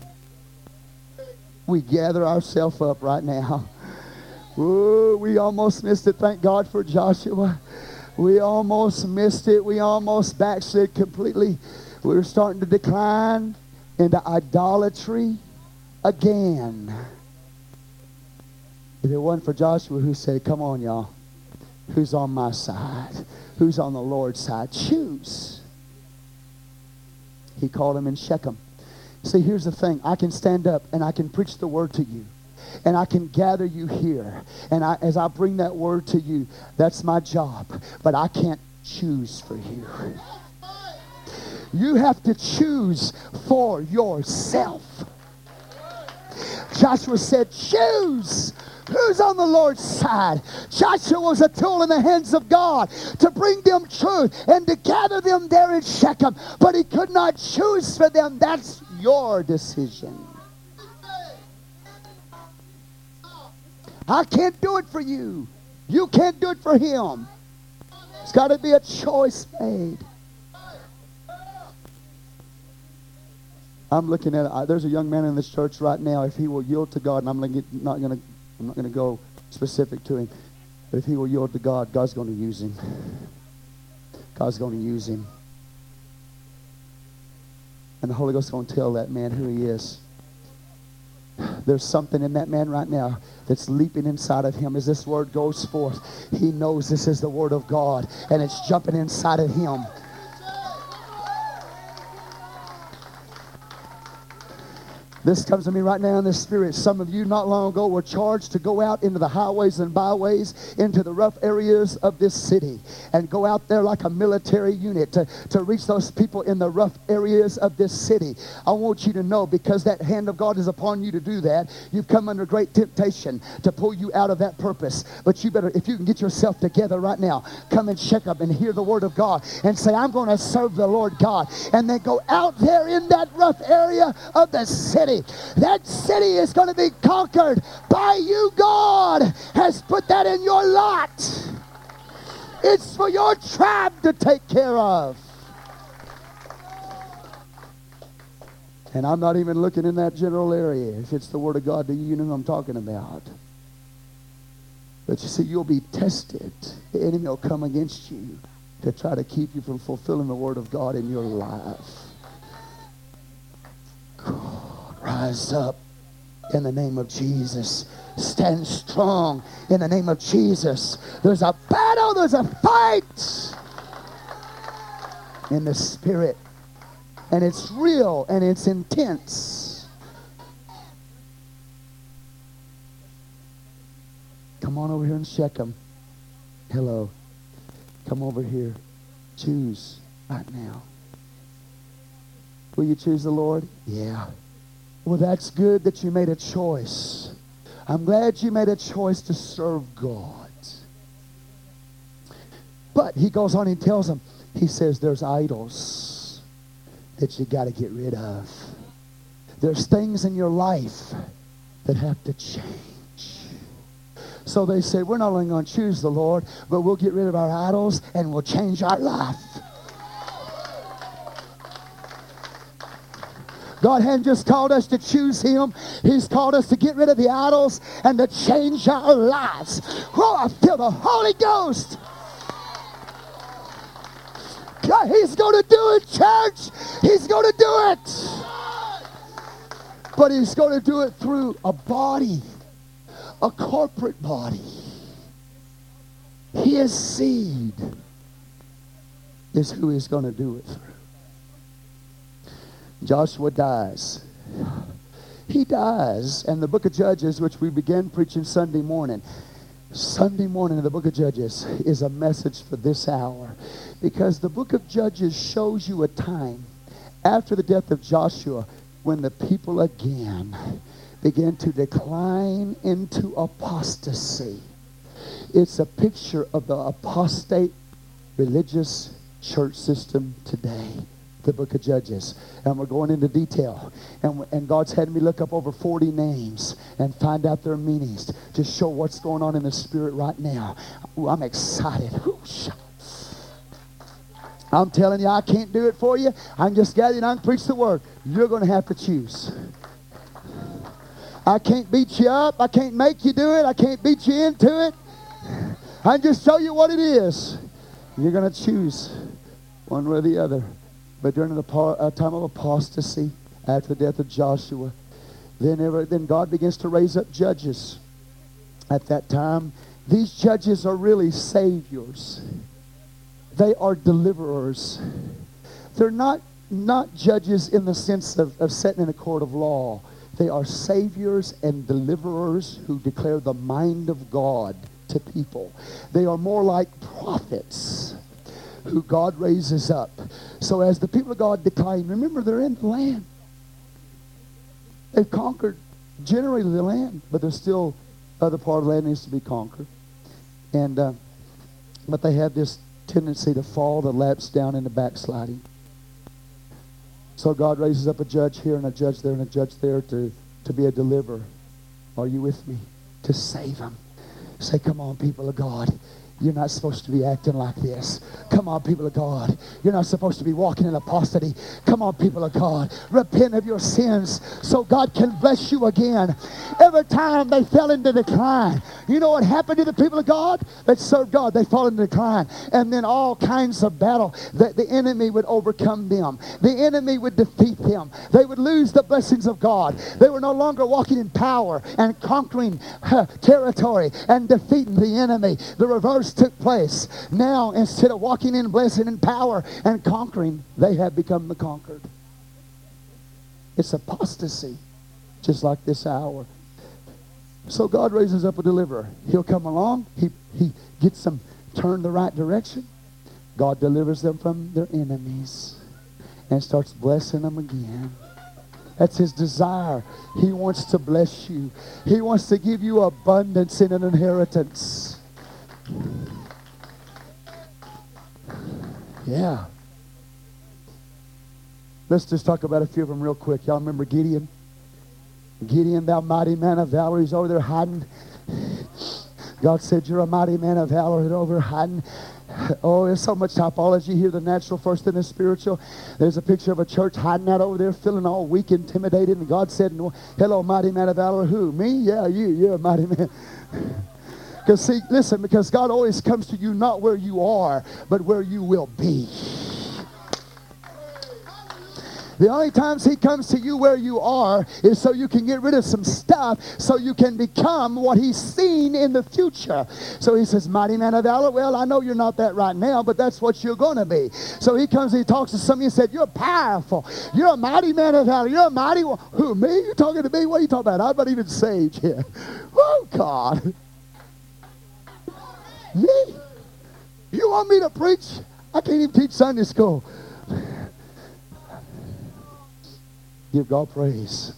We gather ourselves up right now Ooh, we almost missed it. Thank God for Joshua. We almost missed it. We almost backslid completely. We were starting to decline into idolatry again. If it wasn't for Joshua who said, Come on, y'all. Who's on my side? Who's on the Lord's side? Choose. He called him in Shechem. See, here's the thing I can stand up and I can preach the word to you and I can gather you here. And I, as I bring that word to you, that's my job. But I can't choose for you. You have to choose for yourself. Joshua said, Choose. Who's on the Lord's side? Joshua was a tool in the hands of God to bring them truth and to gather them there in Shechem, but he could not choose for them. That's your decision. I can't do it for you. You can't do it for him. It's got to be a choice made. I'm looking at. Uh, there's a young man in this church right now. If he will yield to God, and I'm not going to, I'm not going to go specific to him, but if he will yield to God, God's going to use him. God's going to use him, and the Holy Ghost is going to tell that man who he is. There's something in that man right now that's leaping inside of him as this word goes forth. He knows this is the word of God and it's jumping inside of him. This comes to me right now in the spirit. Some of you not long ago were charged to go out into the highways and byways, into the rough areas of this city, and go out there like a military unit to, to reach those people in the rough areas of this city. I want you to know because that hand of God is upon you to do that, you've come under great temptation to pull you out of that purpose. But you better, if you can get yourself together right now, come and check up and hear the word of God and say, I'm going to serve the Lord God. And then go out there in that rough area of the that city is going to be conquered by you. God has put that in your lot. It's for your tribe to take care of. And I'm not even looking in that general area. If it's the Word of God, do you know what I'm talking about? But you see, you'll be tested. The enemy will come against you to try to keep you from fulfilling the Word of God in your life. Rise up in the name of Jesus. Stand strong in the name of Jesus. There's a battle, there's a fight in the spirit. And it's real and it's intense. Come on over here and check them. Hello. Come over here. Choose right now. Will you choose the Lord? Yeah. Well, that's good that you made a choice. I'm glad you made a choice to serve God. But he goes on and tells them, he says, there's idols that you got to get rid of. There's things in your life that have to change. So they say, we're not only going to choose the Lord, but we'll get rid of our idols and we'll change our life. God hadn't just called us to choose Him, He's called us to get rid of the idols and to change our lives. Oh, I feel the Holy Ghost. God, He's going to do it, church. He's going to do it. But He's going to do it through a body, a corporate body. His seed is who He's going to do it through. Joshua dies. He dies. And the book of Judges, which we began preaching Sunday morning, Sunday morning in the book of Judges is a message for this hour. Because the book of Judges shows you a time after the death of Joshua when the people again began to decline into apostasy. It's a picture of the apostate religious church system today the book of Judges. And we're going into detail. And, and God's had me look up over 40 names and find out their meanings to show what's going on in the spirit right now. Ooh, I'm excited. Ooh, I'm telling you, I can't do it for you. I can just gather and I can preach the word. You're going to have to choose. I can't beat you up. I can't make you do it. I can't beat you into it. I can just show you what it is. You're going to choose one way or the other. But during the uh, time of apostasy, after the death of Joshua, then, ever, then God begins to raise up judges. At that time, these judges are really saviors. They are deliverers. They're not, not judges in the sense of, of sitting in a court of law. They are saviors and deliverers who declare the mind of God to people. They are more like prophets who God raises up. So as the people of God decline, remember they're in the land. They've conquered generally the land, but there's still other part of the land needs to be conquered. And uh, but they have this tendency to fall, to lapse down into backsliding. So God raises up a judge here and a judge there and a judge there to, to be a deliverer. Are you with me? To save them. Say, come on, people of God. You're not supposed to be acting like this. Come on, people of God. You're not supposed to be walking in apostasy. Come on, people of God. Repent of your sins so God can bless you again. Every time they fell into decline, you know what happened to the people of God that served God? They fall into decline. And then all kinds of battle that the enemy would overcome them. The enemy would defeat them. They would lose the blessings of God. They were no longer walking in power and conquering territory and defeating the enemy. The reverse took place. Now, instead of walking in blessing and power and conquering, they have become the conquered. It's apostasy, just like this hour. So God raises up a deliverer. He'll come along. He, he gets them turned the right direction. God delivers them from their enemies and starts blessing them again. That's his desire. He wants to bless you. He wants to give you abundance in an inheritance. Yeah. Let's just talk about a few of them real quick. Y'all remember Gideon? Gideon, thou mighty man of valor, he's over there hiding. God said, You're a mighty man of valor, and over hiding. Oh, there's so much typology here the natural first, then the spiritual. There's a picture of a church hiding out over there, feeling all weak, intimidated. And God said, Hello, mighty man of valor. Who? Me? Yeah, you. You're a mighty man. Because, see, listen, because God always comes to you not where you are, but where you will be. The only times he comes to you where you are is so you can get rid of some stuff so you can become what he's seen in the future. So he says, Mighty man of valor, well, I know you're not that right now, but that's what you're going to be. So he comes and he talks to somebody and said, You're powerful. You're a mighty man of valor. You're a mighty one. Who, me? You talking to me? What are you talking about? I'm not even saved yet. Oh, God. Me? You want me to preach? I can't even teach Sunday school. Give God praise.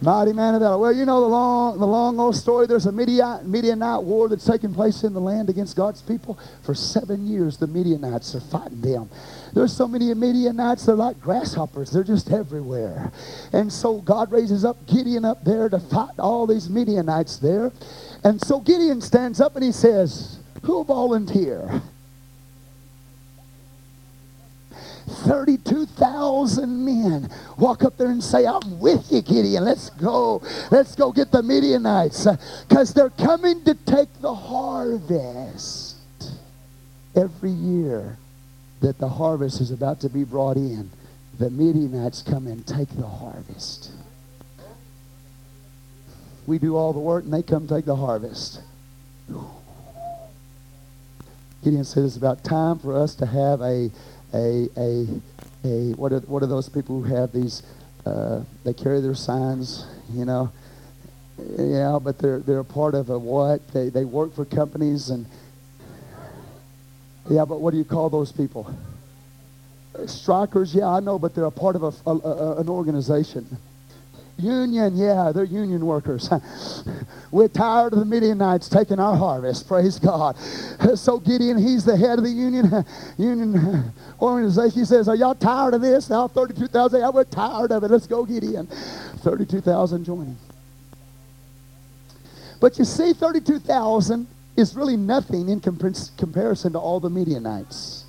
Mighty man of valor. Well, you know the long, the long old story. There's a Midian, Midianite war that's taking place in the land against God's people. For seven years, the Midianites are fighting them. There's so many Midianites, they're like grasshoppers. They're just everywhere. And so God raises up Gideon up there to fight all these Midianites there. And so Gideon stands up and he says, Who'll volunteer? 32,000 men walk up there and say, I'm with you, Gideon. Let's go. Let's go get the Midianites because they're coming to take the harvest. Every year that the harvest is about to be brought in, the Midianites come and take the harvest. We do all the work and they come take the harvest. Gideon said it's about time for us to have a a, a, a what, are, what are those people who have these, uh, they carry their signs, you know? Yeah, but they're, they're a part of a what? They, they work for companies and, yeah, but what do you call those people? Strikers, yeah, I know, but they're a part of a, a, a, an organization. Union, yeah, they're union workers. We're tired of the Midianites taking our harvest. Praise God. So Gideon, he's the head of the union union organization. He says, "Are y'all tired of this? Now 32,000. Yeah, we're tired of it. Let's go, Gideon." 32,000 joining. But you see, 32,000 is really nothing in comparison to all the Midianites.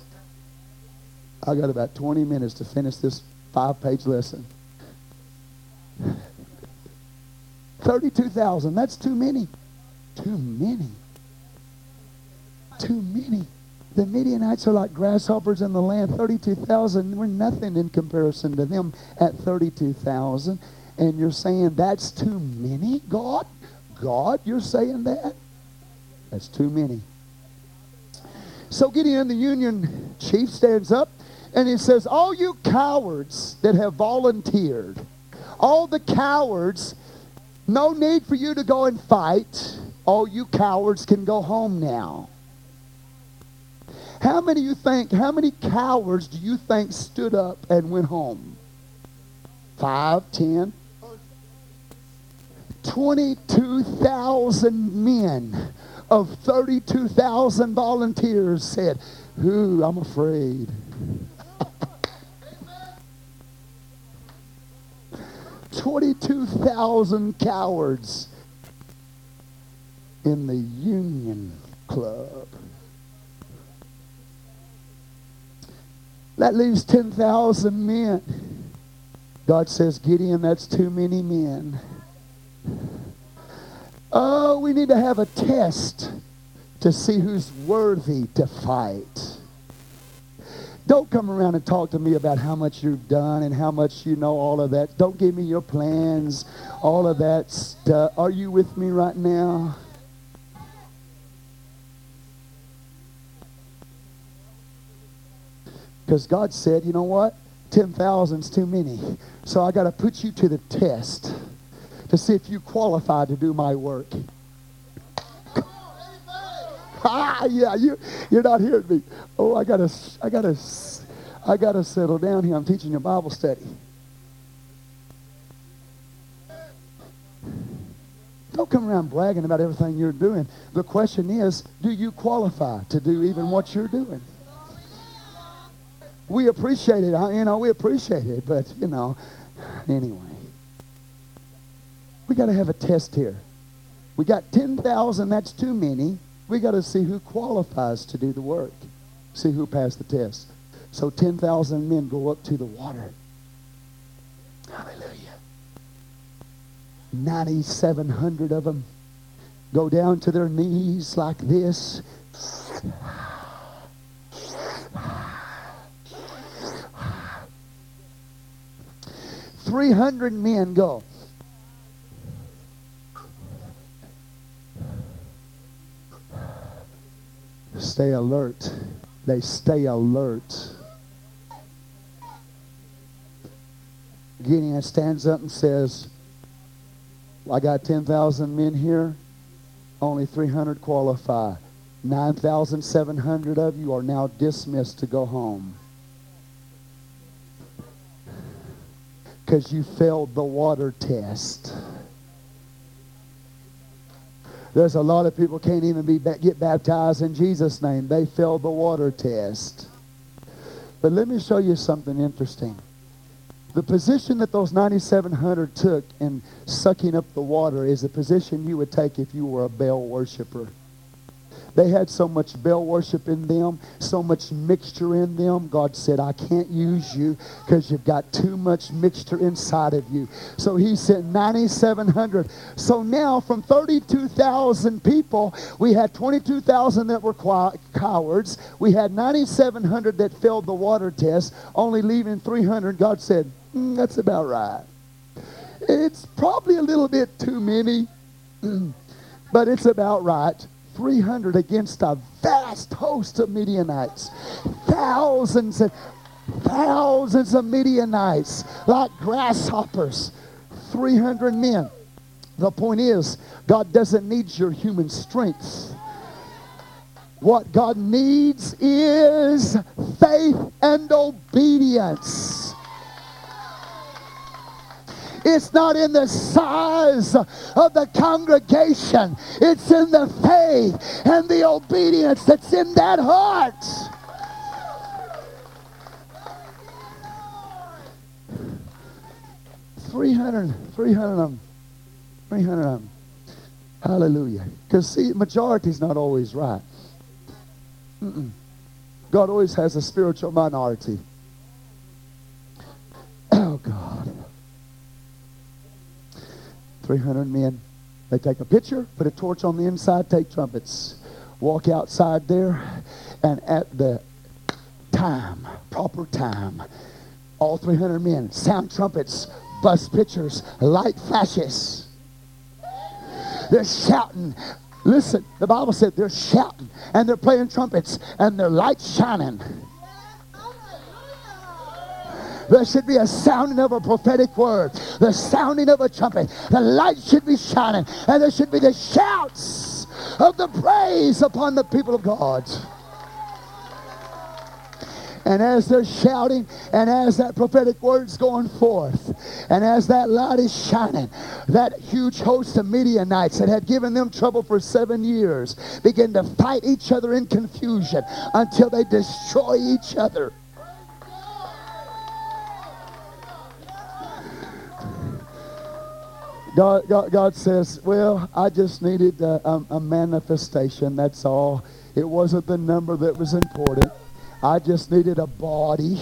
I got about 20 minutes to finish this five-page lesson. 32,000. That's too many. Too many. Too many. The Midianites are like grasshoppers in the land. 32,000. We're nothing in comparison to them at 32,000. And you're saying that's too many, God? God, you're saying that? That's too many. So Gideon, the Union chief, stands up and he says, All you cowards that have volunteered, all the cowards, no need for you to go and fight. All you cowards can go home now. How many you think, how many cowards do you think stood up and went home? Five, ten? 22,000 men of 32,000 volunteers said, Ooh, I'm afraid. 22,000 cowards in the Union Club. That leaves 10,000 men. God says, Gideon, that's too many men. Oh, we need to have a test to see who's worthy to fight. Don't come around and talk to me about how much you've done and how much you know all of that. Don't give me your plans, all of that stuff. Are you with me right now? Because God said, you know what? 10,000's too many. So I got to put you to the test to see if you qualify to do my work. Ah, yeah, you, you're not hearing me. Oh, I gotta, I gotta, I gotta settle down here. I'm teaching a Bible study. Don't come around bragging about everything you're doing. The question is, do you qualify to do even what you're doing? We appreciate it, you know, we appreciate it, but, you know, anyway. We got to have a test here. We got 10,000, that's too many. We got to see who qualifies to do the work. See who passed the test. So 10,000 men go up to the water. Hallelujah. 9,700 of them go down to their knees like this. 300 men go. Stay alert. They stay alert. Gideon stands up and says, I got 10,000 men here. Only 300 qualify. 9,700 of you are now dismissed to go home. Because you failed the water test. There's a lot of people can't even be get baptized in Jesus' name. They failed the water test. But let me show you something interesting. The position that those 9,700 took in sucking up the water is the position you would take if you were a Baal worshiper. They had so much Baal worship in them, so much mixture in them. God said, I can't use you because you've got too much mixture inside of you. So he sent 9,700. So now from 32,000 people, we had 22,000 that were cowards. We had 9,700 that failed the water test, only leaving 300. God said, mm, that's about right. It's probably a little bit too many, but it's about right. 300 against a vast host of Midianites. Thousands and thousands of Midianites like grasshoppers. 300 men. The point is, God doesn't need your human strength. What God needs is faith and obedience. It's not in the size of the congregation. It's in the faith and the obedience that's in that heart. Three hundred, three hundred of them, three hundred of them. Hallelujah. Because see, majority is not always right. Mm-mm. God always has a spiritual minority. 300 men. They take a picture, put a torch on the inside, take trumpets, walk outside there, and at the time, proper time, all 300 men sound trumpets, bust pitchers, light flashes. They're shouting. Listen, the Bible said they're shouting and they're playing trumpets and their lights shining. There should be a sounding of a prophetic word, the sounding of a trumpet. The light should be shining, and there should be the shouts of the praise upon the people of God. And as they're shouting, and as that prophetic word's going forth, and as that light is shining, that huge host of Midianites that had given them trouble for seven years begin to fight each other in confusion until they destroy each other. God, God, God says, well, I just needed a, a, a manifestation. That's all. It wasn't the number that was important. I just needed a body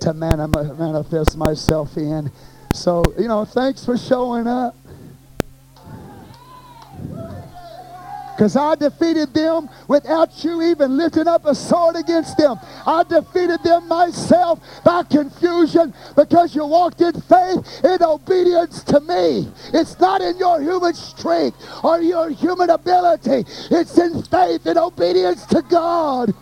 to manifest myself in. So, you know, thanks for showing up. Because I defeated them without you even lifting up a sword against them. I defeated them myself by confusion because you walked in faith in obedience to me. It's not in your human strength or your human ability. It's in faith and obedience to God.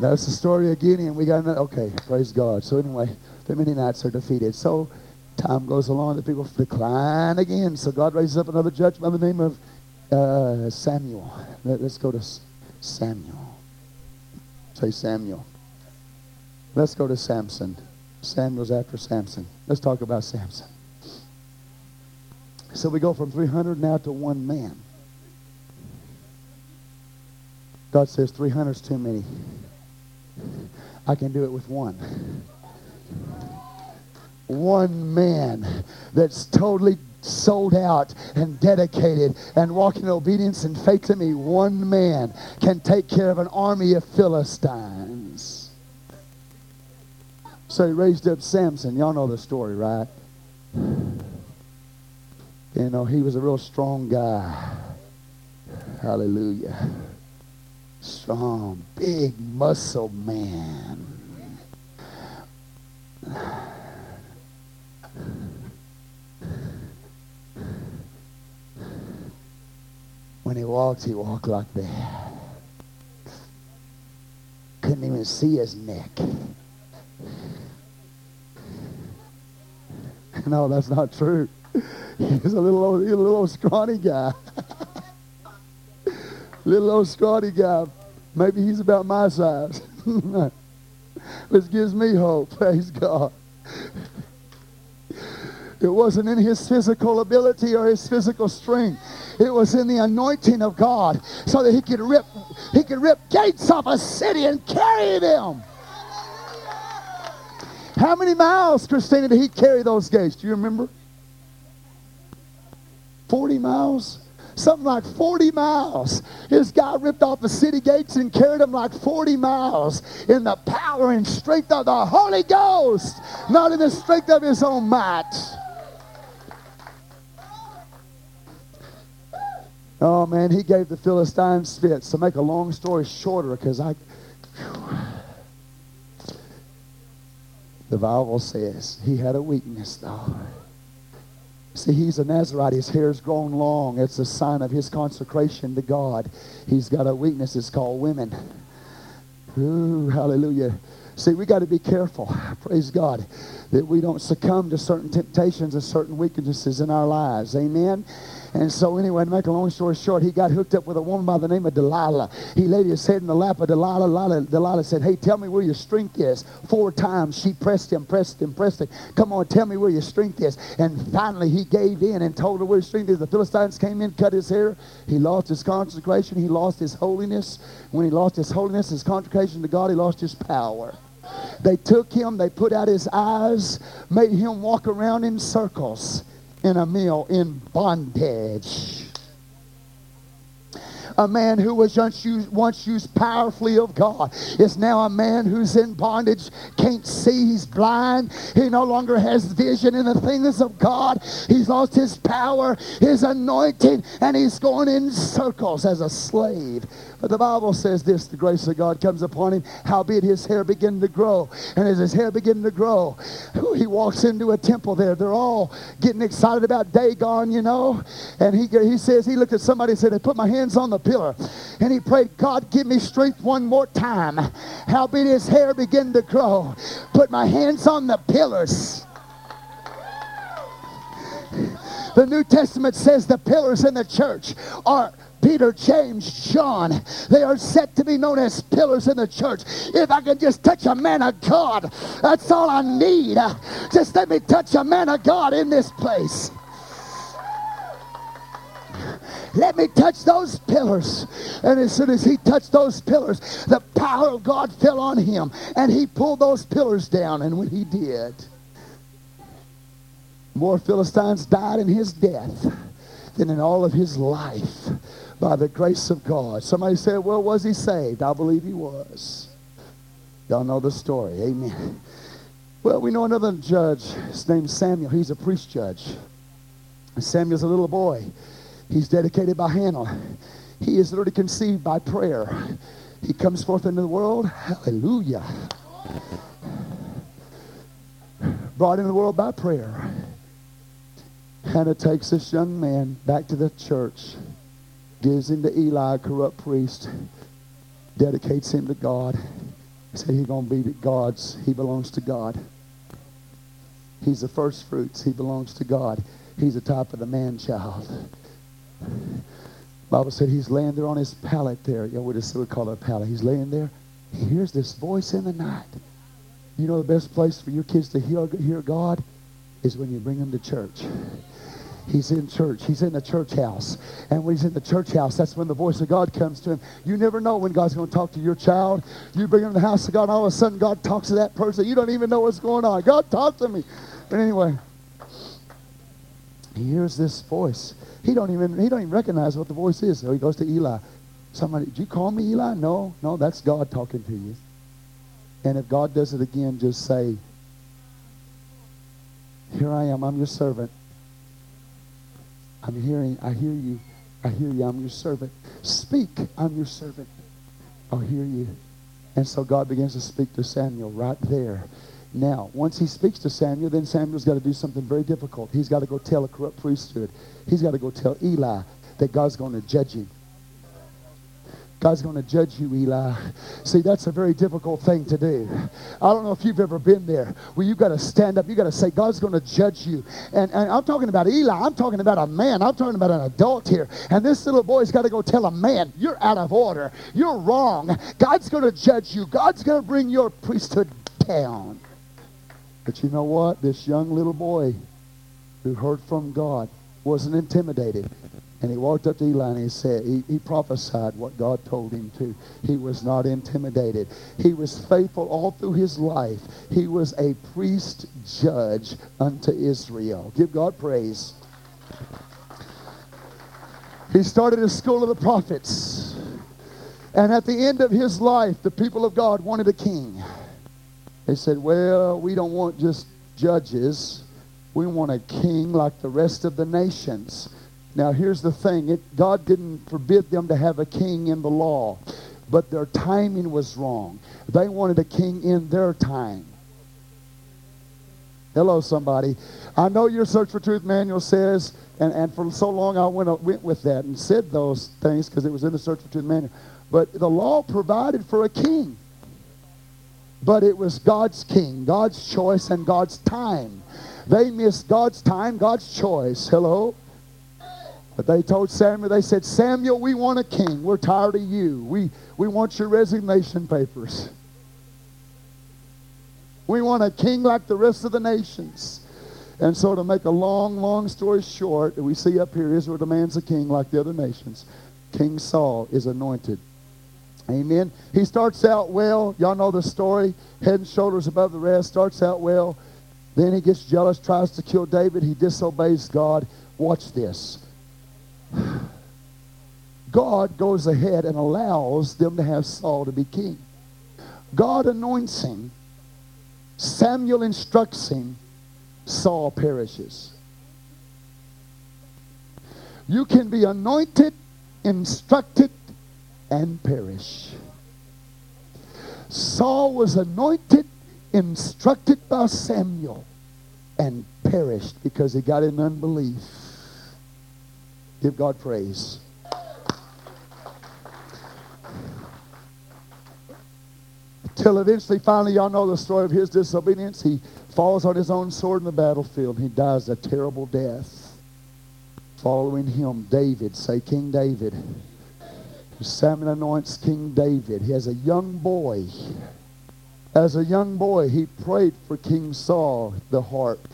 That's the story of and We got another. Okay, praise God. So anyway. The Midianites are defeated. So time goes along, the people decline again. So God raises up another judge by the name of uh, Samuel. Let, us go to Samuel. Say Samuel. Let's go to Samson. Samuel's after Samson. Let's talk about Samson. So we go from 300 now to one man. God says 300 is too many. I can do it with one one man that's totally sold out and dedicated and walking in obedience and faith to me, one man can take care of an army of Philistines. So he raised up Samson. Y'all know the story, right? You know, he was a real strong guy. Hallelujah. strong, big muscle man. When he walked, he walked like that. Couldn't even see his neck. No, that's not true. He's a little old, a little old scrawny guy. little old scrawny guy. Maybe he's about my size. Which gives me hope. Praise God. It wasn't in his physical ability or his physical strength. It was in the anointing of God so that he could rip he could rip gates off a city and carry them. How many miles, Christina, did he carry those gates? Do you remember? 40 miles? Something like 40 miles. This guy ripped off the city gates and carried them like 40 miles in the power and strength of the Holy Ghost, not in the strength of his own might. Oh man, he gave the Philistines fits. To make a long story shorter, because I. The Bible says he had a weakness, though. See, he's a Nazarite. His hair's grown long. It's a sign of his consecration to God. He's got a weakness. It's called women. Ooh, hallelujah. See, we got to be careful, praise God, that we don't succumb to certain temptations and certain weaknesses in our lives. Amen. And so, anyway, to make a long story short, he got hooked up with a woman by the name of Delilah. He laid his head in the lap of Delilah. Delilah, Delilah said, Hey, tell me where your strength is. Four times she pressed him, pressed him, pressed him. Come on, tell me where your strength is. And finally, he gave in and told her where his strength is. The Philistines came in, cut his hair. He lost his consecration. He lost his holiness. When he lost his holiness, his consecration to God, he lost his power. They took him, they put out his eyes, made him walk around in circles in a mill in bondage. A man who was once used, once used powerfully of God is now a man who's in bondage, can't see, he's blind, he no longer has vision in the things of God. He's lost his power, his anointing, and he's going in circles as a slave. But the Bible says this the grace of God comes upon him, howbeit his hair began to grow. And as his hair began to grow, he walks into a temple there. They're all getting excited about Dagon, you know. And he, he says, he looked at somebody and said, I put my hands on the pillar. And he prayed, God, give me strength one more time. Howbeit his hair began to grow. Put my hands on the pillars. The New Testament says the pillars in the church are Peter, James, John. They are set to be known as pillars in the church. If I can just touch a man of God, that's all I need. Just let me touch a man of God in this place. Let me touch those pillars. And as soon as he touched those pillars, the power of God fell on him. And he pulled those pillars down. And when he did, more Philistines died in his death than in all of his life by the grace of God. Somebody said, well, was he saved? I believe he was. Y'all know the story. Amen. Well, we know another judge. His name's Samuel. He's a priest judge. Samuel's a little boy. He's dedicated by Hannah. He is literally conceived by prayer. He comes forth into the world. Hallelujah. Brought into the world by prayer. Hannah takes this young man back to the church, gives him to Eli, a corrupt priest, dedicates him to God. Said he's going to be God's. He belongs to God. He's the first fruits. He belongs to God. He's the type of the man child. Bible said he's laying there on his pallet there. Yeah, we just would call it a pallet. He's laying there. He hears this voice in the night. You know the best place for your kids to hear, hear God is when you bring them to church. He's in church. He's in the church house. And when he's in the church house, that's when the voice of God comes to him. You never know when God's going to talk to your child. You bring him to the house of God, and all of a sudden God talks to that person. You don't even know what's going on. God, talk to me. But anyway, he hears this voice. He don't even he don't even recognize what the voice is. So he goes to Eli. Somebody, did you call me Eli? No, no, that's God talking to you. And if God does it again, just say, Here I am, I'm your servant. I'm hearing, I hear you. I hear you. I'm your servant. Speak. I'm your servant. I'll hear you. And so God begins to speak to Samuel right there. Now, once he speaks to Samuel, then Samuel's got to do something very difficult. He's got to go tell a corrupt priesthood. He's got to go tell Eli that God's going to judge him. God's going to judge you, Eli. See, that's a very difficult thing to do. I don't know if you've ever been there where you've got to stand up. You've got to say, God's going to judge you. And, and I'm talking about Eli. I'm talking about a man. I'm talking about an adult here. And this little boy's got to go tell a man, you're out of order. You're wrong. God's going to judge you. God's going to bring your priesthood down. But you know what? This young little boy who heard from God wasn't intimidated. And he walked up to Eli and he said, he, he, prophesied what God told him to. He was not intimidated. He was faithful all through his life. He was a priest judge unto Israel. Give God praise. He started a school of the prophets. And at the end of his life, the people of God wanted a king. They said, well, we don't want just judges. We want a king like the rest of the nations. Now, here's the thing it, God didn't forbid them to have a king in the law, but their timing was wrong. They wanted a king in their time. Hello, somebody. I know your Search for Truth manual says, and, and for so long I went, uh, went with that and said those things because it was in the Search for Truth manual. But the law provided for a king. But it was God's king, God's choice, and God's time. They missed God's time, God's choice. Hello? But they told Samuel, they said, Samuel, we want a king. We're tired of you. We, we want your resignation papers. We want a king like the rest of the nations. And so, to make a long, long story short, we see up here Israel demands a king like the other nations. King Saul is anointed. Amen. He starts out well. Y'all know the story. Head and shoulders above the rest. Starts out well. Then he gets jealous, tries to kill David. He disobeys God. Watch this. God goes ahead and allows them to have Saul to be king. God anoints him. Samuel instructs him. Saul perishes. You can be anointed, instructed, and perish. Saul was anointed, instructed by Samuel, and perished because he got in unbelief. Give God praise. Till eventually, finally, y'all know the story of his disobedience. He falls on his own sword in the battlefield. He dies a terrible death. Following him, David, say King David. Samuel anoints King David. He has a young boy. As a young boy, he prayed for King Saul, the harp.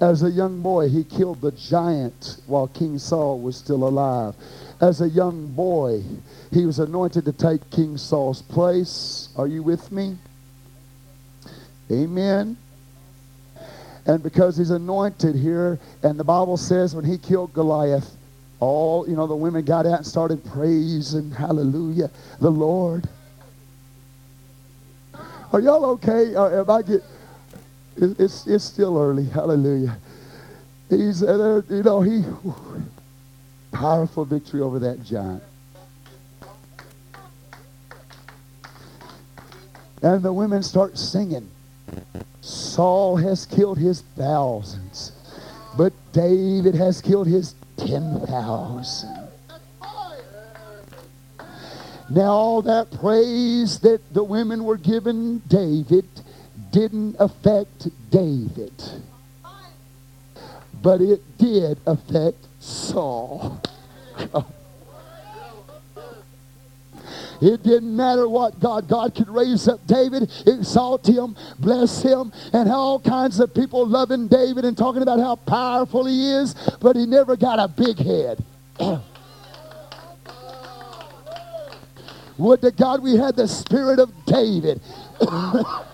As a young boy, he killed the giant while King Saul was still alive. As a young boy, he was anointed to take King Saul's place. Are you with me? Amen. And because he's anointed here, and the Bible says when he killed Goliath, all, you know, the women got out and started praising, hallelujah, the Lord. Are y'all okay? Or uh, I get, it's, it's still early. Hallelujah. He's, uh, you know, he, powerful victory over that giant. And the women start singing. Saul has killed his thousands, but David has killed his 10,000. Now, all that praise that the women were giving David didn't affect David, but it did affect Saul. It didn't matter what God, God could raise up David, exalt him, bless him, and all kinds of people loving David and talking about how powerful he is, but he never got a big head. Would to God we had the spirit of David.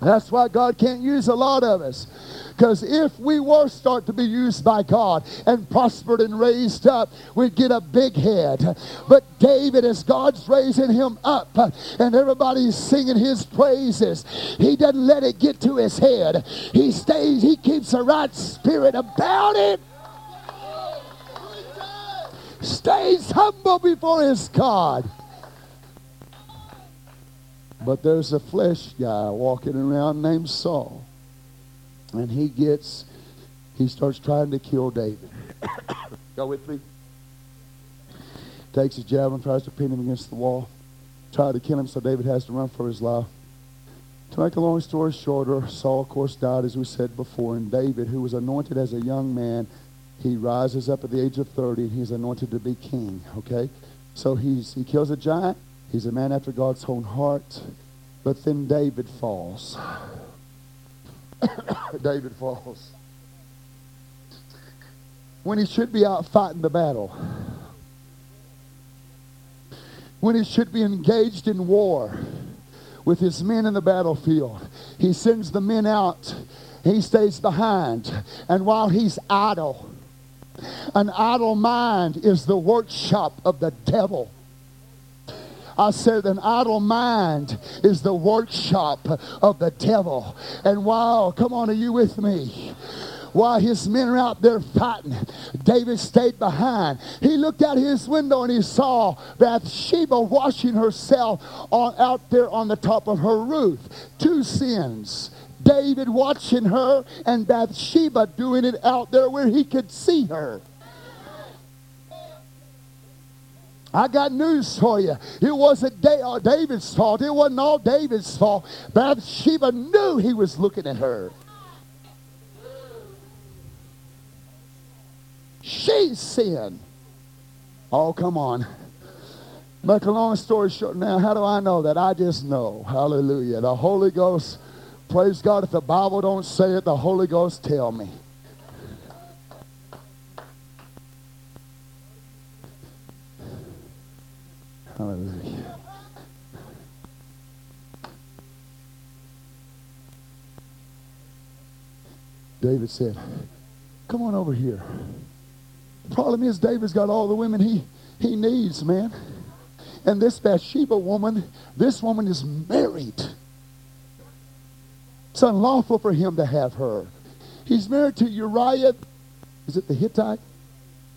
That's why God can't use a lot of us. Because if we were start to be used by God and prospered and raised up, we'd get a big head. But David, as God's raising him up and everybody's singing his praises, he doesn't let it get to his head. He stays, he keeps the right spirit about it. stays humble before his God. But there's a flesh guy walking around named Saul. And he gets, he starts trying to kill David. Go with me? Takes his javelin, tries to pin him against the wall, try to kill him, so David has to run for his life. To make a long story shorter, Saul, of course, died, as we said before, and David, who was anointed as a young man, he rises up at the age of 30, and he's anointed to be king, okay? So he's, he kills a giant. He's a man after God's own heart. But then David falls. David falls. When he should be out fighting the battle. When he should be engaged in war with his men in the battlefield. He sends the men out. He stays behind. And while he's idle, an idle mind is the workshop of the devil. I said, an idle mind is the workshop of the devil. And wow, come on, are you with me? While his men are out there fighting, David stayed behind. He looked out his window and he saw Bathsheba washing herself on, out there on the top of her roof. Two sins. David watching her and Bathsheba doing it out there where he could see her. I got news for you. It wasn't uh, David's fault. It wasn't all David's fault. Bathsheba knew he was looking at her. She sinned. Oh, come on. Make a long story short now, how do I know that? I just know. Hallelujah. The Holy Ghost, praise God, if the Bible don't say it, the Holy Ghost tell me. Hallelujah. David said, Come on over here. The problem is, David's got all the women he, he needs, man. And this Bathsheba woman, this woman is married. It's unlawful for him to have her. He's married to Uriah, is it the Hittite?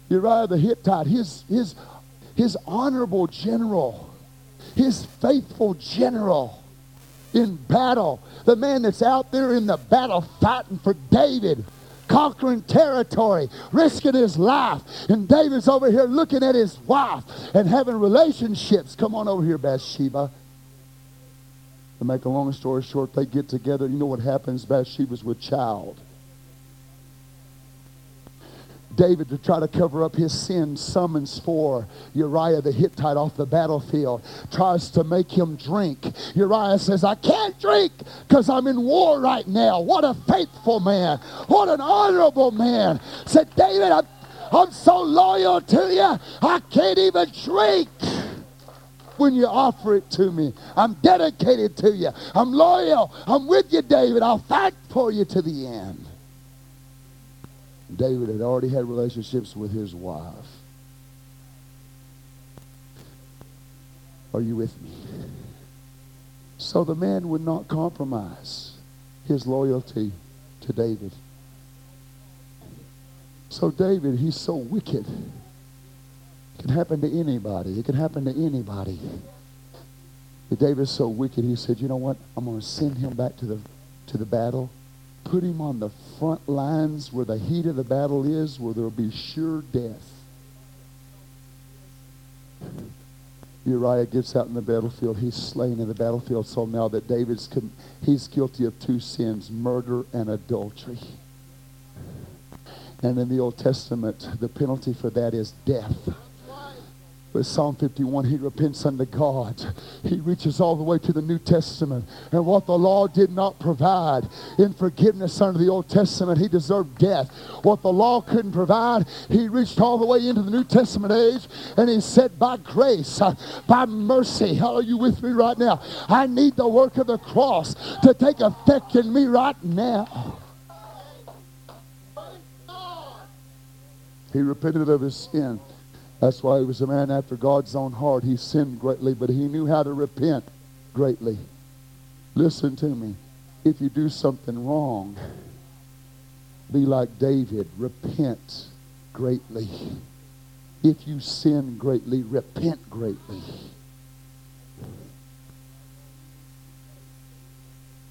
Uriah the Hittite, his, his his honorable general, his faithful general in battle, the man that's out there in the battle fighting for David, conquering territory, risking his life. And David's over here looking at his wife and having relationships. Come on over here, Bathsheba. To make a long story short, they get together. You know what happens? Bathsheba's with child. David, to try to cover up his sin, summons for Uriah the Hittite off the battlefield, tries to make him drink. Uriah says, I can't drink because I'm in war right now. What a faithful man. What an honorable man. Said, David, I'm, I'm so loyal to you, I can't even drink when you offer it to me. I'm dedicated to you. I'm loyal. I'm with you, David. I'll fight for you to the end. David had already had relationships with his wife. Are you with me? So the man would not compromise his loyalty to David. So David, he's so wicked. It can happen to anybody. It can happen to anybody. But David's so wicked, he said, you know what? I'm going to send him back to the, to the battle put him on the front lines where the heat of the battle is, where there'll be sure death. Uriah gets out in the battlefield. He's slain in the battlefield. So now that David's com- he's guilty of two sins, murder and adultery. And in the Old Testament, the penalty for that is death. But Psalm 51, he repents unto God. He reaches all the way to the New Testament. And what the law did not provide in forgiveness under the Old Testament, he deserved death. What the law couldn't provide, he reached all the way into the New Testament age and he said, by grace, uh, by mercy, how are you with me right now? I need the work of the cross to take effect in me right now. He repented of his sin. That's why he was a man after God's own heart. He sinned greatly, but he knew how to repent greatly. Listen to me. If you do something wrong, be like David. Repent greatly. If you sin greatly, repent greatly.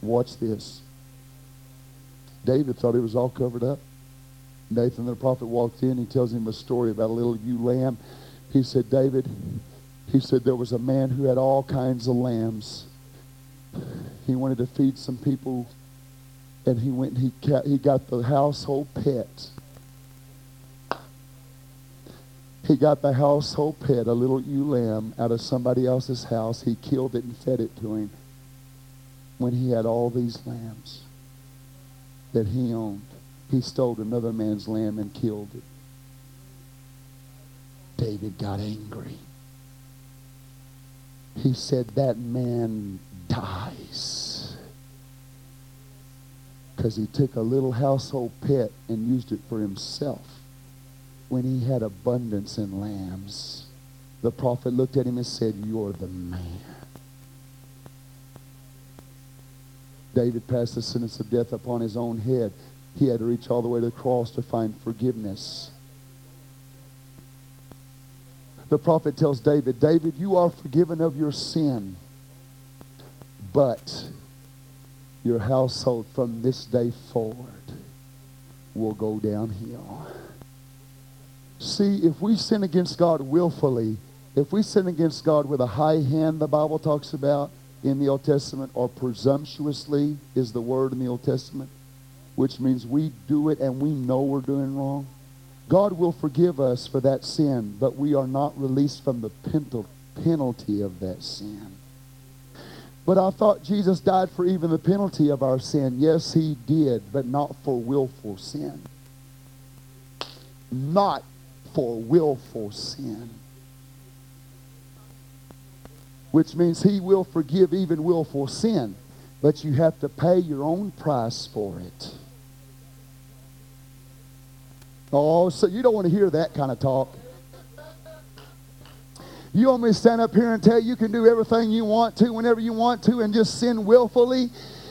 Watch this. David thought he was all covered up. Nathan the prophet walked in. He tells him a story about a little ewe lamb. He said, David, he said there was a man who had all kinds of lambs. He wanted to feed some people, and he went and he, he got the household pet. He got the household pet, a little ewe lamb, out of somebody else's house. He killed it and fed it to him when he had all these lambs that he owned. He stole another man's lamb and killed it. David got angry. He said, That man dies. Because he took a little household pet and used it for himself when he had abundance in lambs. The prophet looked at him and said, You're the man. David passed the sentence of death upon his own head. He had to reach all the way to the cross to find forgiveness. The prophet tells David, David, you are forgiven of your sin, but your household from this day forward will go downhill. See, if we sin against God willfully, if we sin against God with a high hand, the Bible talks about, in the Old Testament, or presumptuously is the word in the Old Testament, which means we do it and we know we're doing wrong. God will forgive us for that sin, but we are not released from the penalty of that sin. But I thought Jesus died for even the penalty of our sin. Yes, he did, but not for willful sin. Not for willful sin which means he will forgive even willful sin. But you have to pay your own price for it. Oh, so you don't want to hear that kind of talk. You want me to stand up here and tell you you can do everything you want to whenever you want to and just sin willfully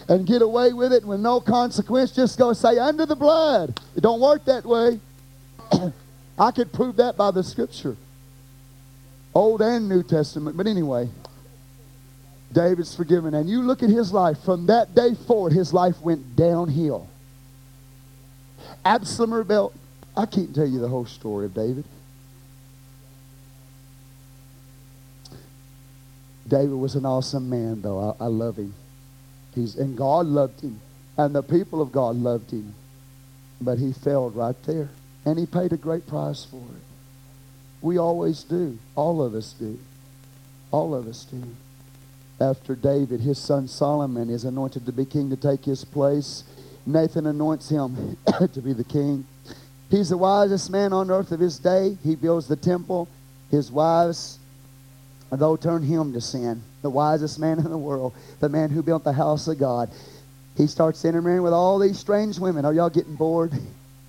and get away with it with no consequence? Just go say, under the blood. It don't work that way. I could prove that by the scripture. Old and New Testament. But anyway. David's forgiven. And you look at his life, from that day forward, his life went downhill. Absalom rebelled. I can't tell you the whole story of David. David was an awesome man, though. I, I love him. He's, and God loved him. And the people of God loved him. But he failed right there. And he paid a great price for it. We always do. All of us do. All of us do after David, his son Solomon is anointed to be king to take his place. Nathan anoints him to be the king. He's the wisest man on earth of his day. He builds the temple. His wives, though, turn him to sin. The wisest man in the world, the man who built the house of God. He starts intermarrying with all these strange women. Are y'all getting bored?